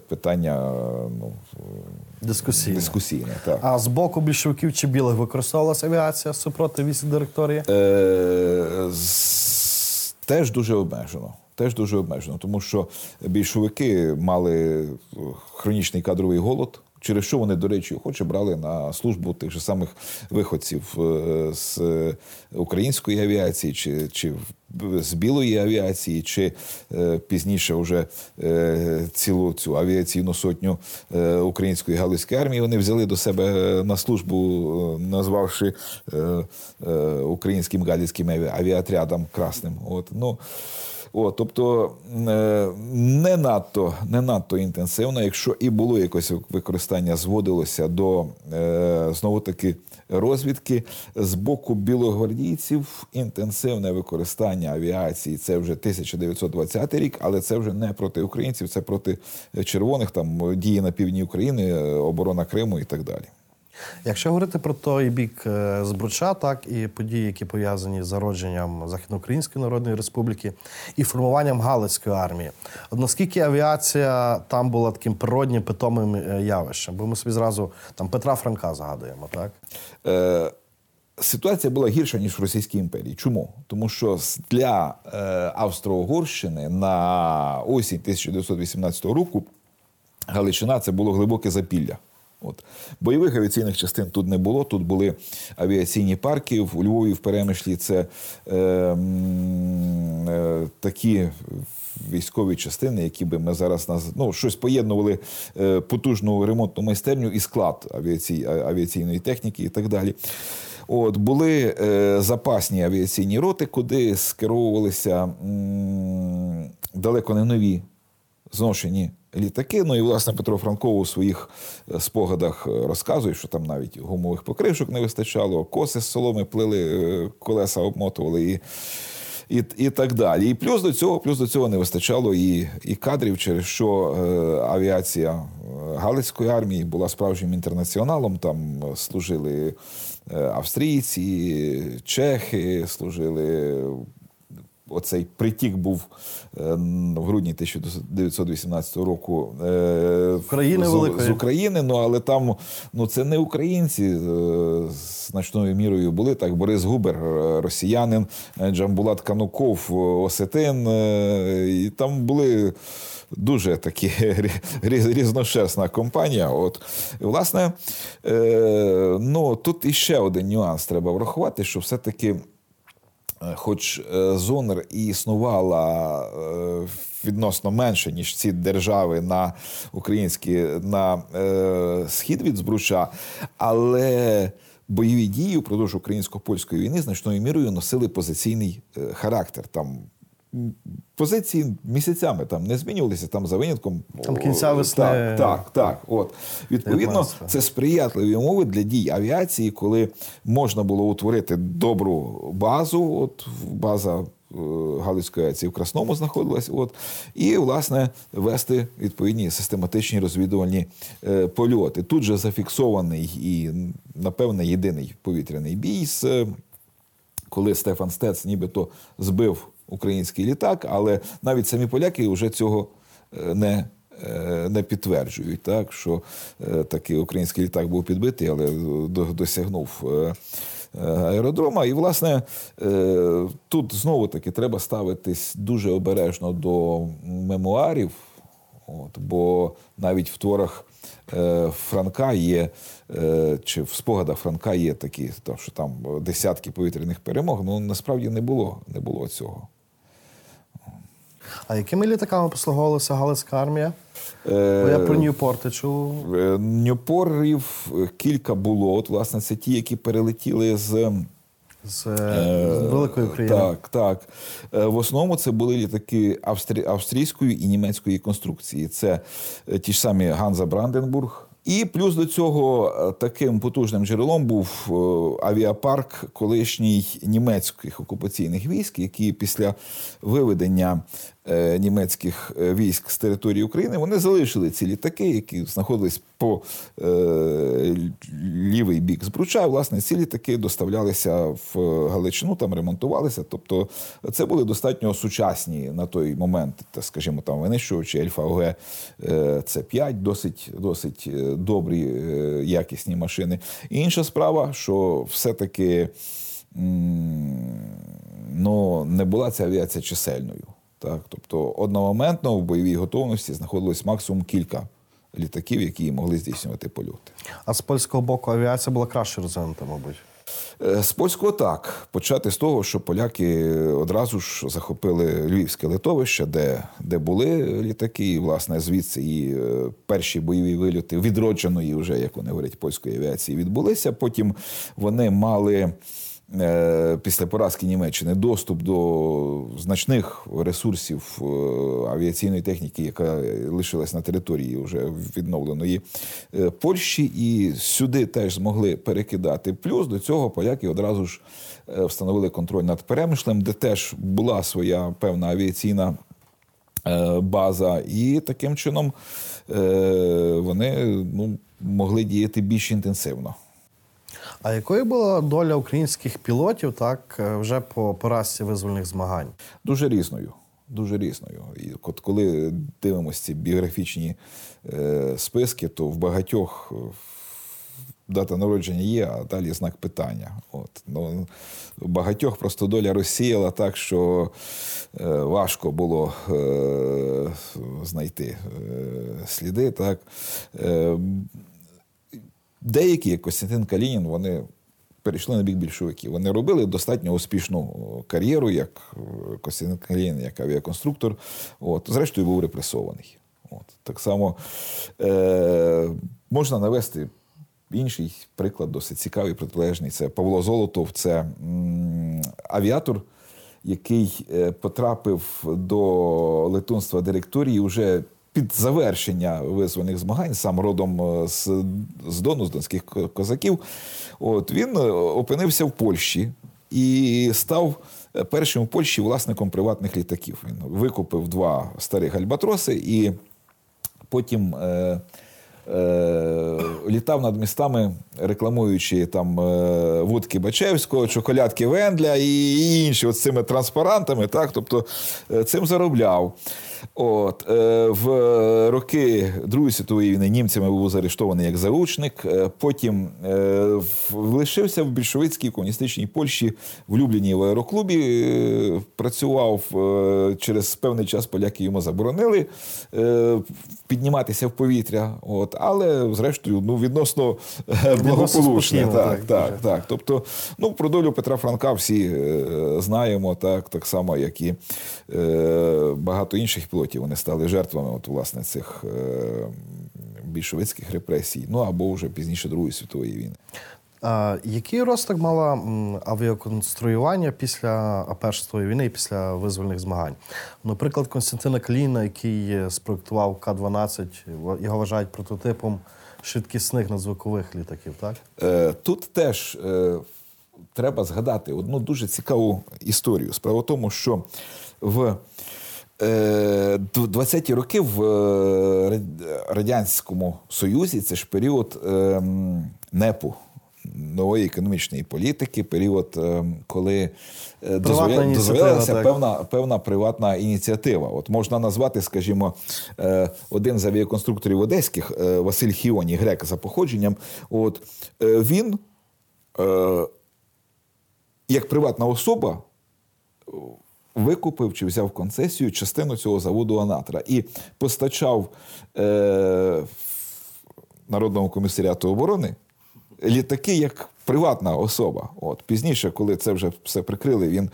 Speaker 3: питання ну,
Speaker 1: дискусійне.
Speaker 3: дискусійне так.
Speaker 1: А з боку більшовиків чи білих використовувалася авіація супроти військ директорії?
Speaker 3: Е, з, Теж дуже обмежено. Теж дуже обмежено, тому що більшовики мали хронічний кадровий голод. Через що вони, до речі, охоче брали на службу тих же самих виходців е, з української авіації, чи, чи з білої авіації, чи е, пізніше вже е, цілу цю авіаційну сотню української галузької армії вони взяли до себе на службу, назвавши українським галицьким аві- авіаотрядом красним. От, ну, о, тобто е, не надто, не надто інтенсивно, якщо і було якось використання, зводилося до е, знову таки розвідки з боку білогвардійців. Інтенсивне використання авіації це вже 1920 рік, але це вже не проти українців, це проти червоних там дії на півдні України, е, оборона Криму і так далі.
Speaker 1: Якщо говорити про той бік е, Збруча, так і події, які пов'язані з зародженням Західноукраїнської Народної Республіки і формуванням Галицької армії, от наскільки авіація там була таким природнім питомим е, явищем? Бо ми собі зразу там Петра Франка згадуємо, так?
Speaker 3: Е, Ситуація була гірша ніж в Російській імперії. Чому? Тому що для е, Австро-Угорщини на осінь 1918 року Галичина це було глибоке запілля. От. Бойових авіаційних частин тут не було. Тут були авіаційні парки в Львові, в Перемишлі. Це е, е, такі військові частини, які би ми зараз наз... ну, щось поєднували е, потужну ремонтну майстерню і склад авіацій... авіаційної техніки і так далі. От були е, запасні авіаційні роти, куди скеровувалися м, далеко не нові зношені літаки. Ну і власне Петро Франково у своїх е, спогадах е, розказує, що там навіть гумових покришок не вистачало, коси з соломи плили, е, колеса обмотували і. І, і так далі. І плюс до цього, плюс до цього не вистачало і, і кадрів, через що е, авіація Галицької армії була справжнім інтернаціоналом. Там служили австрійці, чехи, служили оцей притік був е, в грудні 1918 року е,
Speaker 1: України
Speaker 3: з,
Speaker 1: великої.
Speaker 3: з України. Ну але там ну це не українці е, значною мірою були. Так, Борис Губер, е, росіянин, е, Джамбулат Кануков, е, Осетин. е, І там були. Дуже такі різ- різношерстна компанія. От власне, е, ну тут іще один нюанс треба врахувати, що все-таки Е, Хоч Зонер ЗОНР і існувала е, відносно менше, ніж ці держави на українські на е, схід від Збруча, але бойові дії впродовж українсько-польської війни значною мірою носили позиційний е, характер. Там позиції місяцями там не змінювалися, там за винятком
Speaker 1: Там кінця весни.
Speaker 3: Так, так, так. От відповідно, це сприятливі умови для дій авіації, коли можна було утворити добру базу. От база е, Галицької авіації в Красному знаходилась. От, і, власне, вести відповідні систематичні розвідувальні е, польоти. Тут же зафіксований і, напевне, єдиний повітряний бій з коли Стефан Стец нібито збив український літак, але навіть самі поляки вже цього е, не. е, Не підтверджують, так що е, такий український літак був підбитий, але досягнув аеродрома. І, власне, тут знову таки треба ставитись дуже обережно до мемуарів, От, бо навіть в творах Франка є, чи в спогадах Франка є такі, що там десятки повітряних перемог. Ну насправді не було, не було цього.
Speaker 1: А якими літаками послуговувалася Галицька армія?
Speaker 3: Е,
Speaker 1: Бо я про Ньюпорти чув.
Speaker 3: Е, Ньопорів е, кілька було. От, власне, це ті, які перелетіли з.
Speaker 1: З, е, з Великої України.
Speaker 3: Так, так. Е, В основному це були літаки австрі... австрійської і німецької конструкції. Це е, ті ж самі Ганза Бранденбург. І плюс до цього е, таким потужним джерелом був е, авіапарк колишній німецьких окупаційних військ, які після виведення е, німецьких е, військ з території України вони залишили ці літаки, які знаходились по е, лівий бік Збруча. Власне, ці літаки доставлялися в Галичину, там ремонтувалися. Тобто це були достатньо сучасні на той момент, та, скажімо, там винищувачі Альфа ОГ С5, досить, досить е, добрі, е, якісні машини. І інша справа, що все-таки ну, не була ця авіація чисельною. Так? Тобто одномоментно в бойовій готовності знаходилось максимум кілька літаків, які могли здійснювати польоти.
Speaker 1: А з польського боку авіація була краще розвинута, мабуть.
Speaker 3: Е, з польського так почати з того, що поляки одразу ж захопили львівське литовище, де де були літаки, і власне звідси і е, перші бойові вильоти відродженої, вже як вони говорять, польської авіації відбулися. Потім вони мали. Е, після поразки Німеччини доступ до значних ресурсів авіаційної техніки, яка лишилась на території вже відновленої Польщі, і сюди теж змогли перекидати. Плюс до цього поляки одразу ж встановили контроль над Перемишлем, де теж була своя певна авіаційна. База, і таким чином вони ну, могли діяти більш інтенсивно.
Speaker 1: А якою була доля українських пілотів так е, вже по поразці визвольних змагань?
Speaker 3: Дуже різною. Дуже різною. І от коли дивимося ці біографічні е, списки, то в багатьох дата народження є, а далі знак питання. От. Ну, Багатьох просто доля розсіяла так, що е, важко було е, знайти е, сліди. Так. Е, Деякі, як Костянтин Калінін, вони перейшли на бік більшовиків. Вони робили достатньо успішну кар'єру, як Костянтин Калінін, як авіаконструктор. От, Зрештою, був репресований. От. Так само е, можна навести інший приклад, досить цікавий, протилежний. Це Павло Золотов, це авіатор, який потрапив до летунства директорії вже під завершення визвольних змагань, сам родом з з Дону, з донських козаків, от він опинився в Польщі і став першим в Польщі власником приватних літаків. Він викупив два старих альбатроси і потім. Е, Літав над містами, рекламуючи там вудки Бачевського, чоколядки Вендля і інші от цими транспарантами. Так, тобто цим заробляв. От, е, В роки Другої світової війни німцями був заарештований як заручник. Е, потім е, лишився в більшовицькій комуністичній Польщі в Любліні в аероклубі. Працював через певний час поляки йому заборонили підніматися в повітря. От, Але, зрештою, ну, відносно благополучне. Так, так, так, так. Тобто, ну, про долю Петра Франка всі знаємо, так, так само, як і багато інших пілотів вони стали жертвами от, власне, цих е, більшовицьких репресій, ну або вже пізніше Другої світової війни.
Speaker 1: А, Який розвиток мала авіаконструювання після Першої війни і після визвольних змагань? Наприклад, Константина Кліна, який спроектував К-12, його вважають прототипом швидкісних надзвукових літаків, так?
Speaker 3: Е, тут теж е, треба згадати одну дуже цікаву історію. Справа в тому, що в 20-ті е, роки в е, Радянському Союзі це ж період ем, НЕПу. Нової економічної політики, період, ем, коли е, дозволялася певна певна приватна ініціатива. От можна назвати, скажімо, один з авіаконструкторів одеських Василь Хіоні, грек за походженням. От він, як приватна особа, викупив чи взяв концесію частину цього заводу Анатра і постачав е, Народному комісаріату оборони літаки як приватна особа. От Пізніше, коли це вже все прикрили, він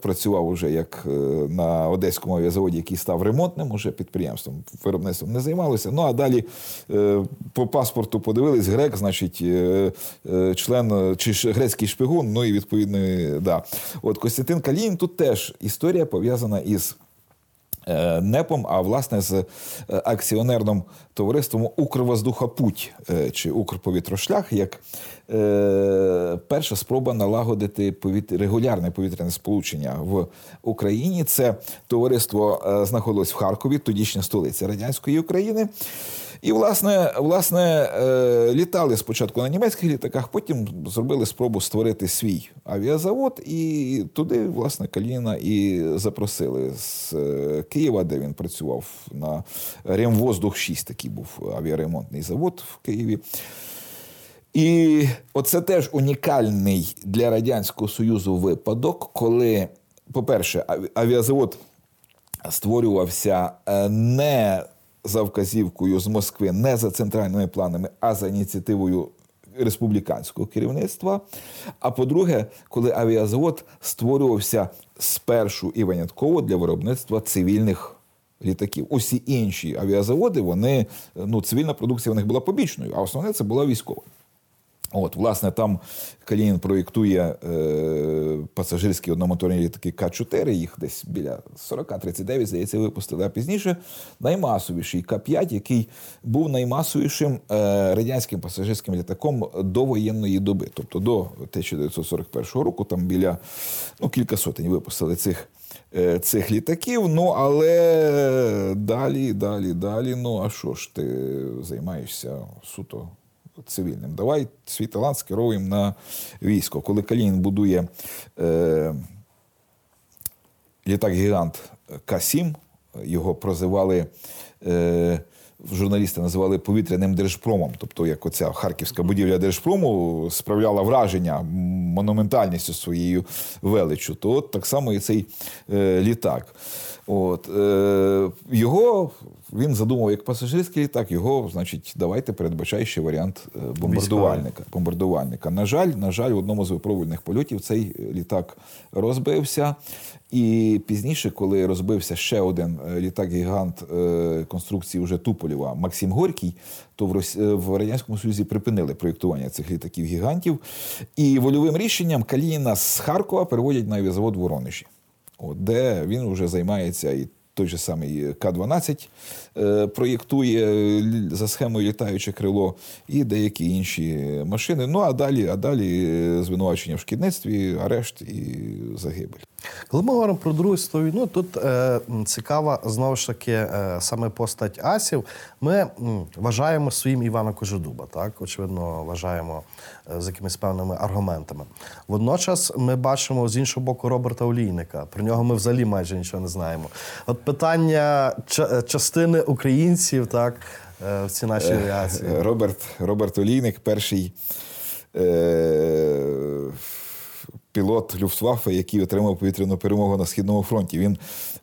Speaker 3: працював уже як е, на одеському авіазаводі, який став ремонтним, уже підприємством, виробництвом не займалося. Ну а далі е, по паспорту подивились грек, значить, член чи грецький шпигун. Ну і відповідно, да. От Костянтин Калін тут теж історія пов'язана із. НЕПом, а власне з акціонерним товариством Укрвоздухопуть чи Укрповітрошлях як Е, перша спроба налагодити регулярне повітряне сполучення в Україні. Це товариство е, знаходилось в Харкові, тодішня столиця радянської України. І, власне, власне, е, літали спочатку на німецьких літаках, потім зробили спробу створити свій авіазавод, і туди, власне, Каліна і запросили з Києва, де він працював на Ремвоздух 6 такий був авіаремонтний завод в Києві. І оце теж унікальний для Радянського Союзу випадок, коли, по-перше, авіазавод створювався е, не за вказівкою з Москви, не за центральними планами, а за ініціативою республіканського керівництва. А по-друге, коли авіазавод створювався спершу і винятково для виробництва цивільних літаків. Усі інші авіазаводи, вони ну, цивільна продукція в них була побічною, а основне це була військова. От, власне, там Калінін проєктує е, пасажирські одномоторні літаки К-4, їх десь біля 40-39, здається, випустили. А пізніше наймасовіший К-5, який був наймасовішим е, радянським пасажирським літаком до воєнної доби. Тобто до 1941 року, там біля ну, кілька сотень випустили цих. е, Цих літаків, ну але далі, далі, далі. Ну а що ж ти займаєшся суто цивільним. Давай свій талант скеровуємо на військо. Коли Калінін будує е, літак-гігант К-7, його прозивали. Е, Журналісти називали повітряним держпромом, тобто як оця харківська будівля держпрому справляла враження монументальністю своєю величчю, то от так само і цей е, літак. От, е, Його він задумав як пасажирський літак, його, значить, давайте передбачай ще варіант е, бомбардувальника. бомбардувальника. На жаль, на жаль, в одному з випробувальних польотів цей літак розбився. І пізніше, коли розбився ще один е, літак-гігант е, конструкції вже Туполєва Максим Горький, то в, Рос... е, в Радянському Союзі припинили проєктування цих літаків-гігантів. І вольовим рішенням Калініна з Харкова переводять на авіазавод в Воронежі, от, де він вже займається і той же самий К-12 е, проєктує за схемою літаюче крило і деякі інші машини. Ну а далі, а далі е, звинувачення в шкідництві, арешт і загибель.
Speaker 1: Коли ми говоримо про Другу світову війну, тут е, цікава знову ж таки е, саме постать асів. Ми м, вважаємо своїм Івана Кожедуба, так очевидно, вважаємо з якимись певними аргументами. Водночас ми бачимо з іншого боку Роберта Олійника. Про нього ми взагалі майже нічого не знаємо. От питання частини українців, так е, в цій нашій авіації.
Speaker 3: Е, Роберт, Роберт Олійник, перший е, пілот Люфтваффе, який отримав повітряну перемогу на Східному фронті. Він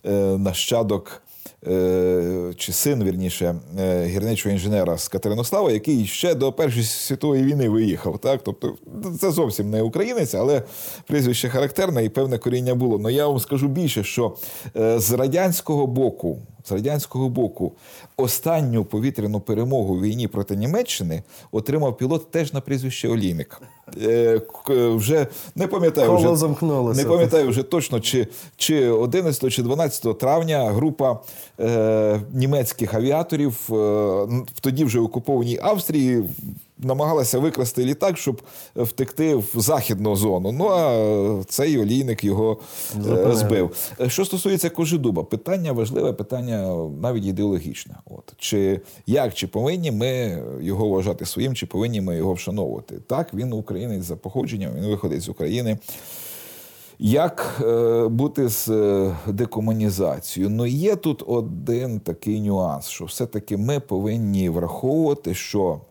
Speaker 3: е, нащадок. е, Чи син, вірніше, е, гірничого інженера з Катеринослава, який ще до Першої світової війни виїхав. Так? Тобто це зовсім не українець, але прізвище характерне і певне коріння було. Ну я вам скажу більше, що е, з радянського боку з радянського боку останню повітряну перемогу в війні проти Німеччини отримав пілот теж на прізвище Олійник. Е, вже не пам'ятаю вже, не пам'ятаю вже точно, чи, чи 11 чи 12 травня група е, німецьких авіаторів е, в тоді вже окупованій Австрії намагалася викрасти літак, щоб втекти в західну зону. Ну а цей олійник його е, збив. Е, Що стосується Кожедуба, питання важливе, питання навіть ідеологічне. От чи як чи повинні ми його вважати своїм, чи повинні ми його вшановувати? Так, він українець за походженням, він виходить з України. Як е, бути з е, декомунізацією? Ну, є тут один такий нюанс, що все-таки ми повинні враховувати, що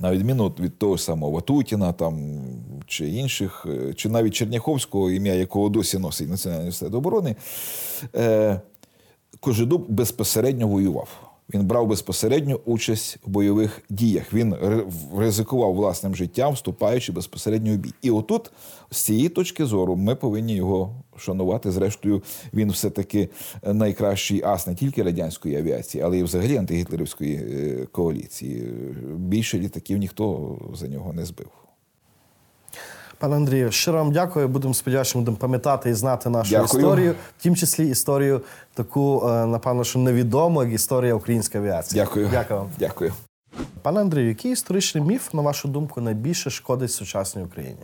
Speaker 3: на відміну від того самого Ватутіна там, чи інших, е, чи навіть Черняховського, ім'я якого досі носить Національний університет оборони, е, Кожедуб безпосередньо воював. Він брав безпосередню участь в бойових діях. Він ри- ризикував власним життям, вступаючи безпосередньо у бій. І отут, з цієї точки зору, ми повинні його шанувати. Зрештою, він все-таки найкращий ас не тільки радянської авіації, але й взагалі антигітлерівської е, коаліції. Більше літаків ніхто за нього не збив.
Speaker 1: Пане Андрію, щиро вам дякую. Будемо сподіватися, що будемо пам'ятати і знати нашу
Speaker 3: Дякую.
Speaker 1: історію, в тім числі історію таку, е, напевно, що невідому, як історія української авіації.
Speaker 3: Дякую.
Speaker 1: Дякую вам.
Speaker 3: Дякую.
Speaker 1: Пане Андрію, який історичний міф, на вашу думку, найбільше шкодить сучасній Україні?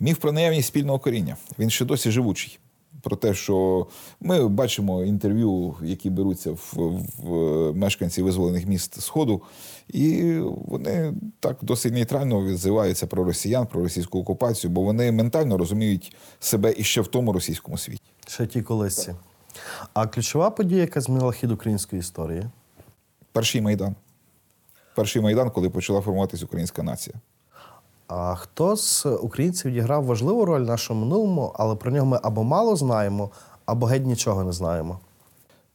Speaker 3: Міф про наявність спільного коріння. Він ще досі живучий. Про те, що ми бачимо інтерв'ю, які беруться в, в мешканців визволених міст Сходу, і вони так досить нейтрально відзиваються про росіян, про російську окупацію, бо вони ментально розуміють себе іще в тому російському світі.
Speaker 1: Ще ті колисці. А ключова подія, яка змінила хід української історії?
Speaker 3: Перший майдан. Перший майдан, коли почала формуватися українська нація.
Speaker 1: А хто з українців відіграв важливу роль в нашому минулому, але про нього ми або мало знаємо, або геть нічого не знаємо.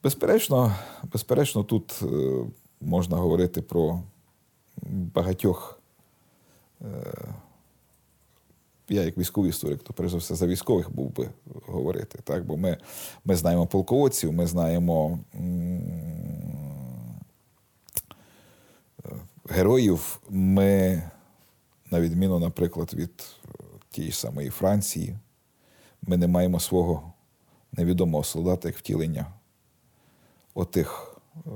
Speaker 3: Безперечно, безперечно, тут е, можна говорити про багатьох. е, Я, як військовий історик, то перш за все за військових був би говорити. Так? Бо ми, ми знаємо полководців, ми знаємо е, героїв. Ми, на відміну, наприклад, від е, тієї ж самої Франції, ми не маємо свого невідомого солдата як втілення отих е,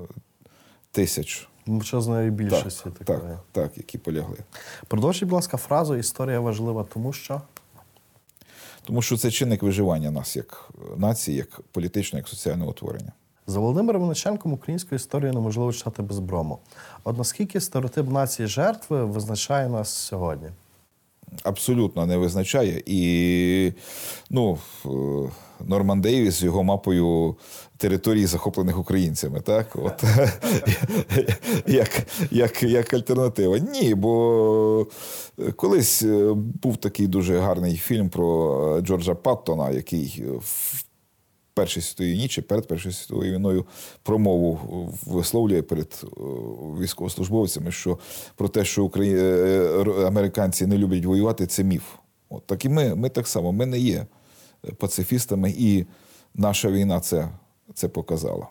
Speaker 3: тисяч.
Speaker 1: Величезної більшості
Speaker 3: так,
Speaker 1: такої.
Speaker 3: так, які полягли.
Speaker 1: Продовжіть, будь ласка, фразу історія важлива, тому що
Speaker 3: Тому що це чинник виживання нас як нації, як політичного, як соціального утворення.
Speaker 1: За Володимиром Винниченком українську історію неможливо читати без брому. От наскільки стереотип нації жертви визначає нас сьогодні?
Speaker 3: Абсолютно не визначає. І ну, е, Норман Дейвіс з його мапою території, захоплених українцями, так? От, як, як, як альтернатива. Ні, бо колись е, був такий дуже гарний фільм про Джорджа Паттона, який в Першій світовій війні чи перед Першою світовою війною промову висловлює перед е, військовослужбовцями, що про те, що Украї... е, американці не люблять воювати, це міф. От так і ми, ми так само, ми не є пацифістами, і наша війна це, це показала.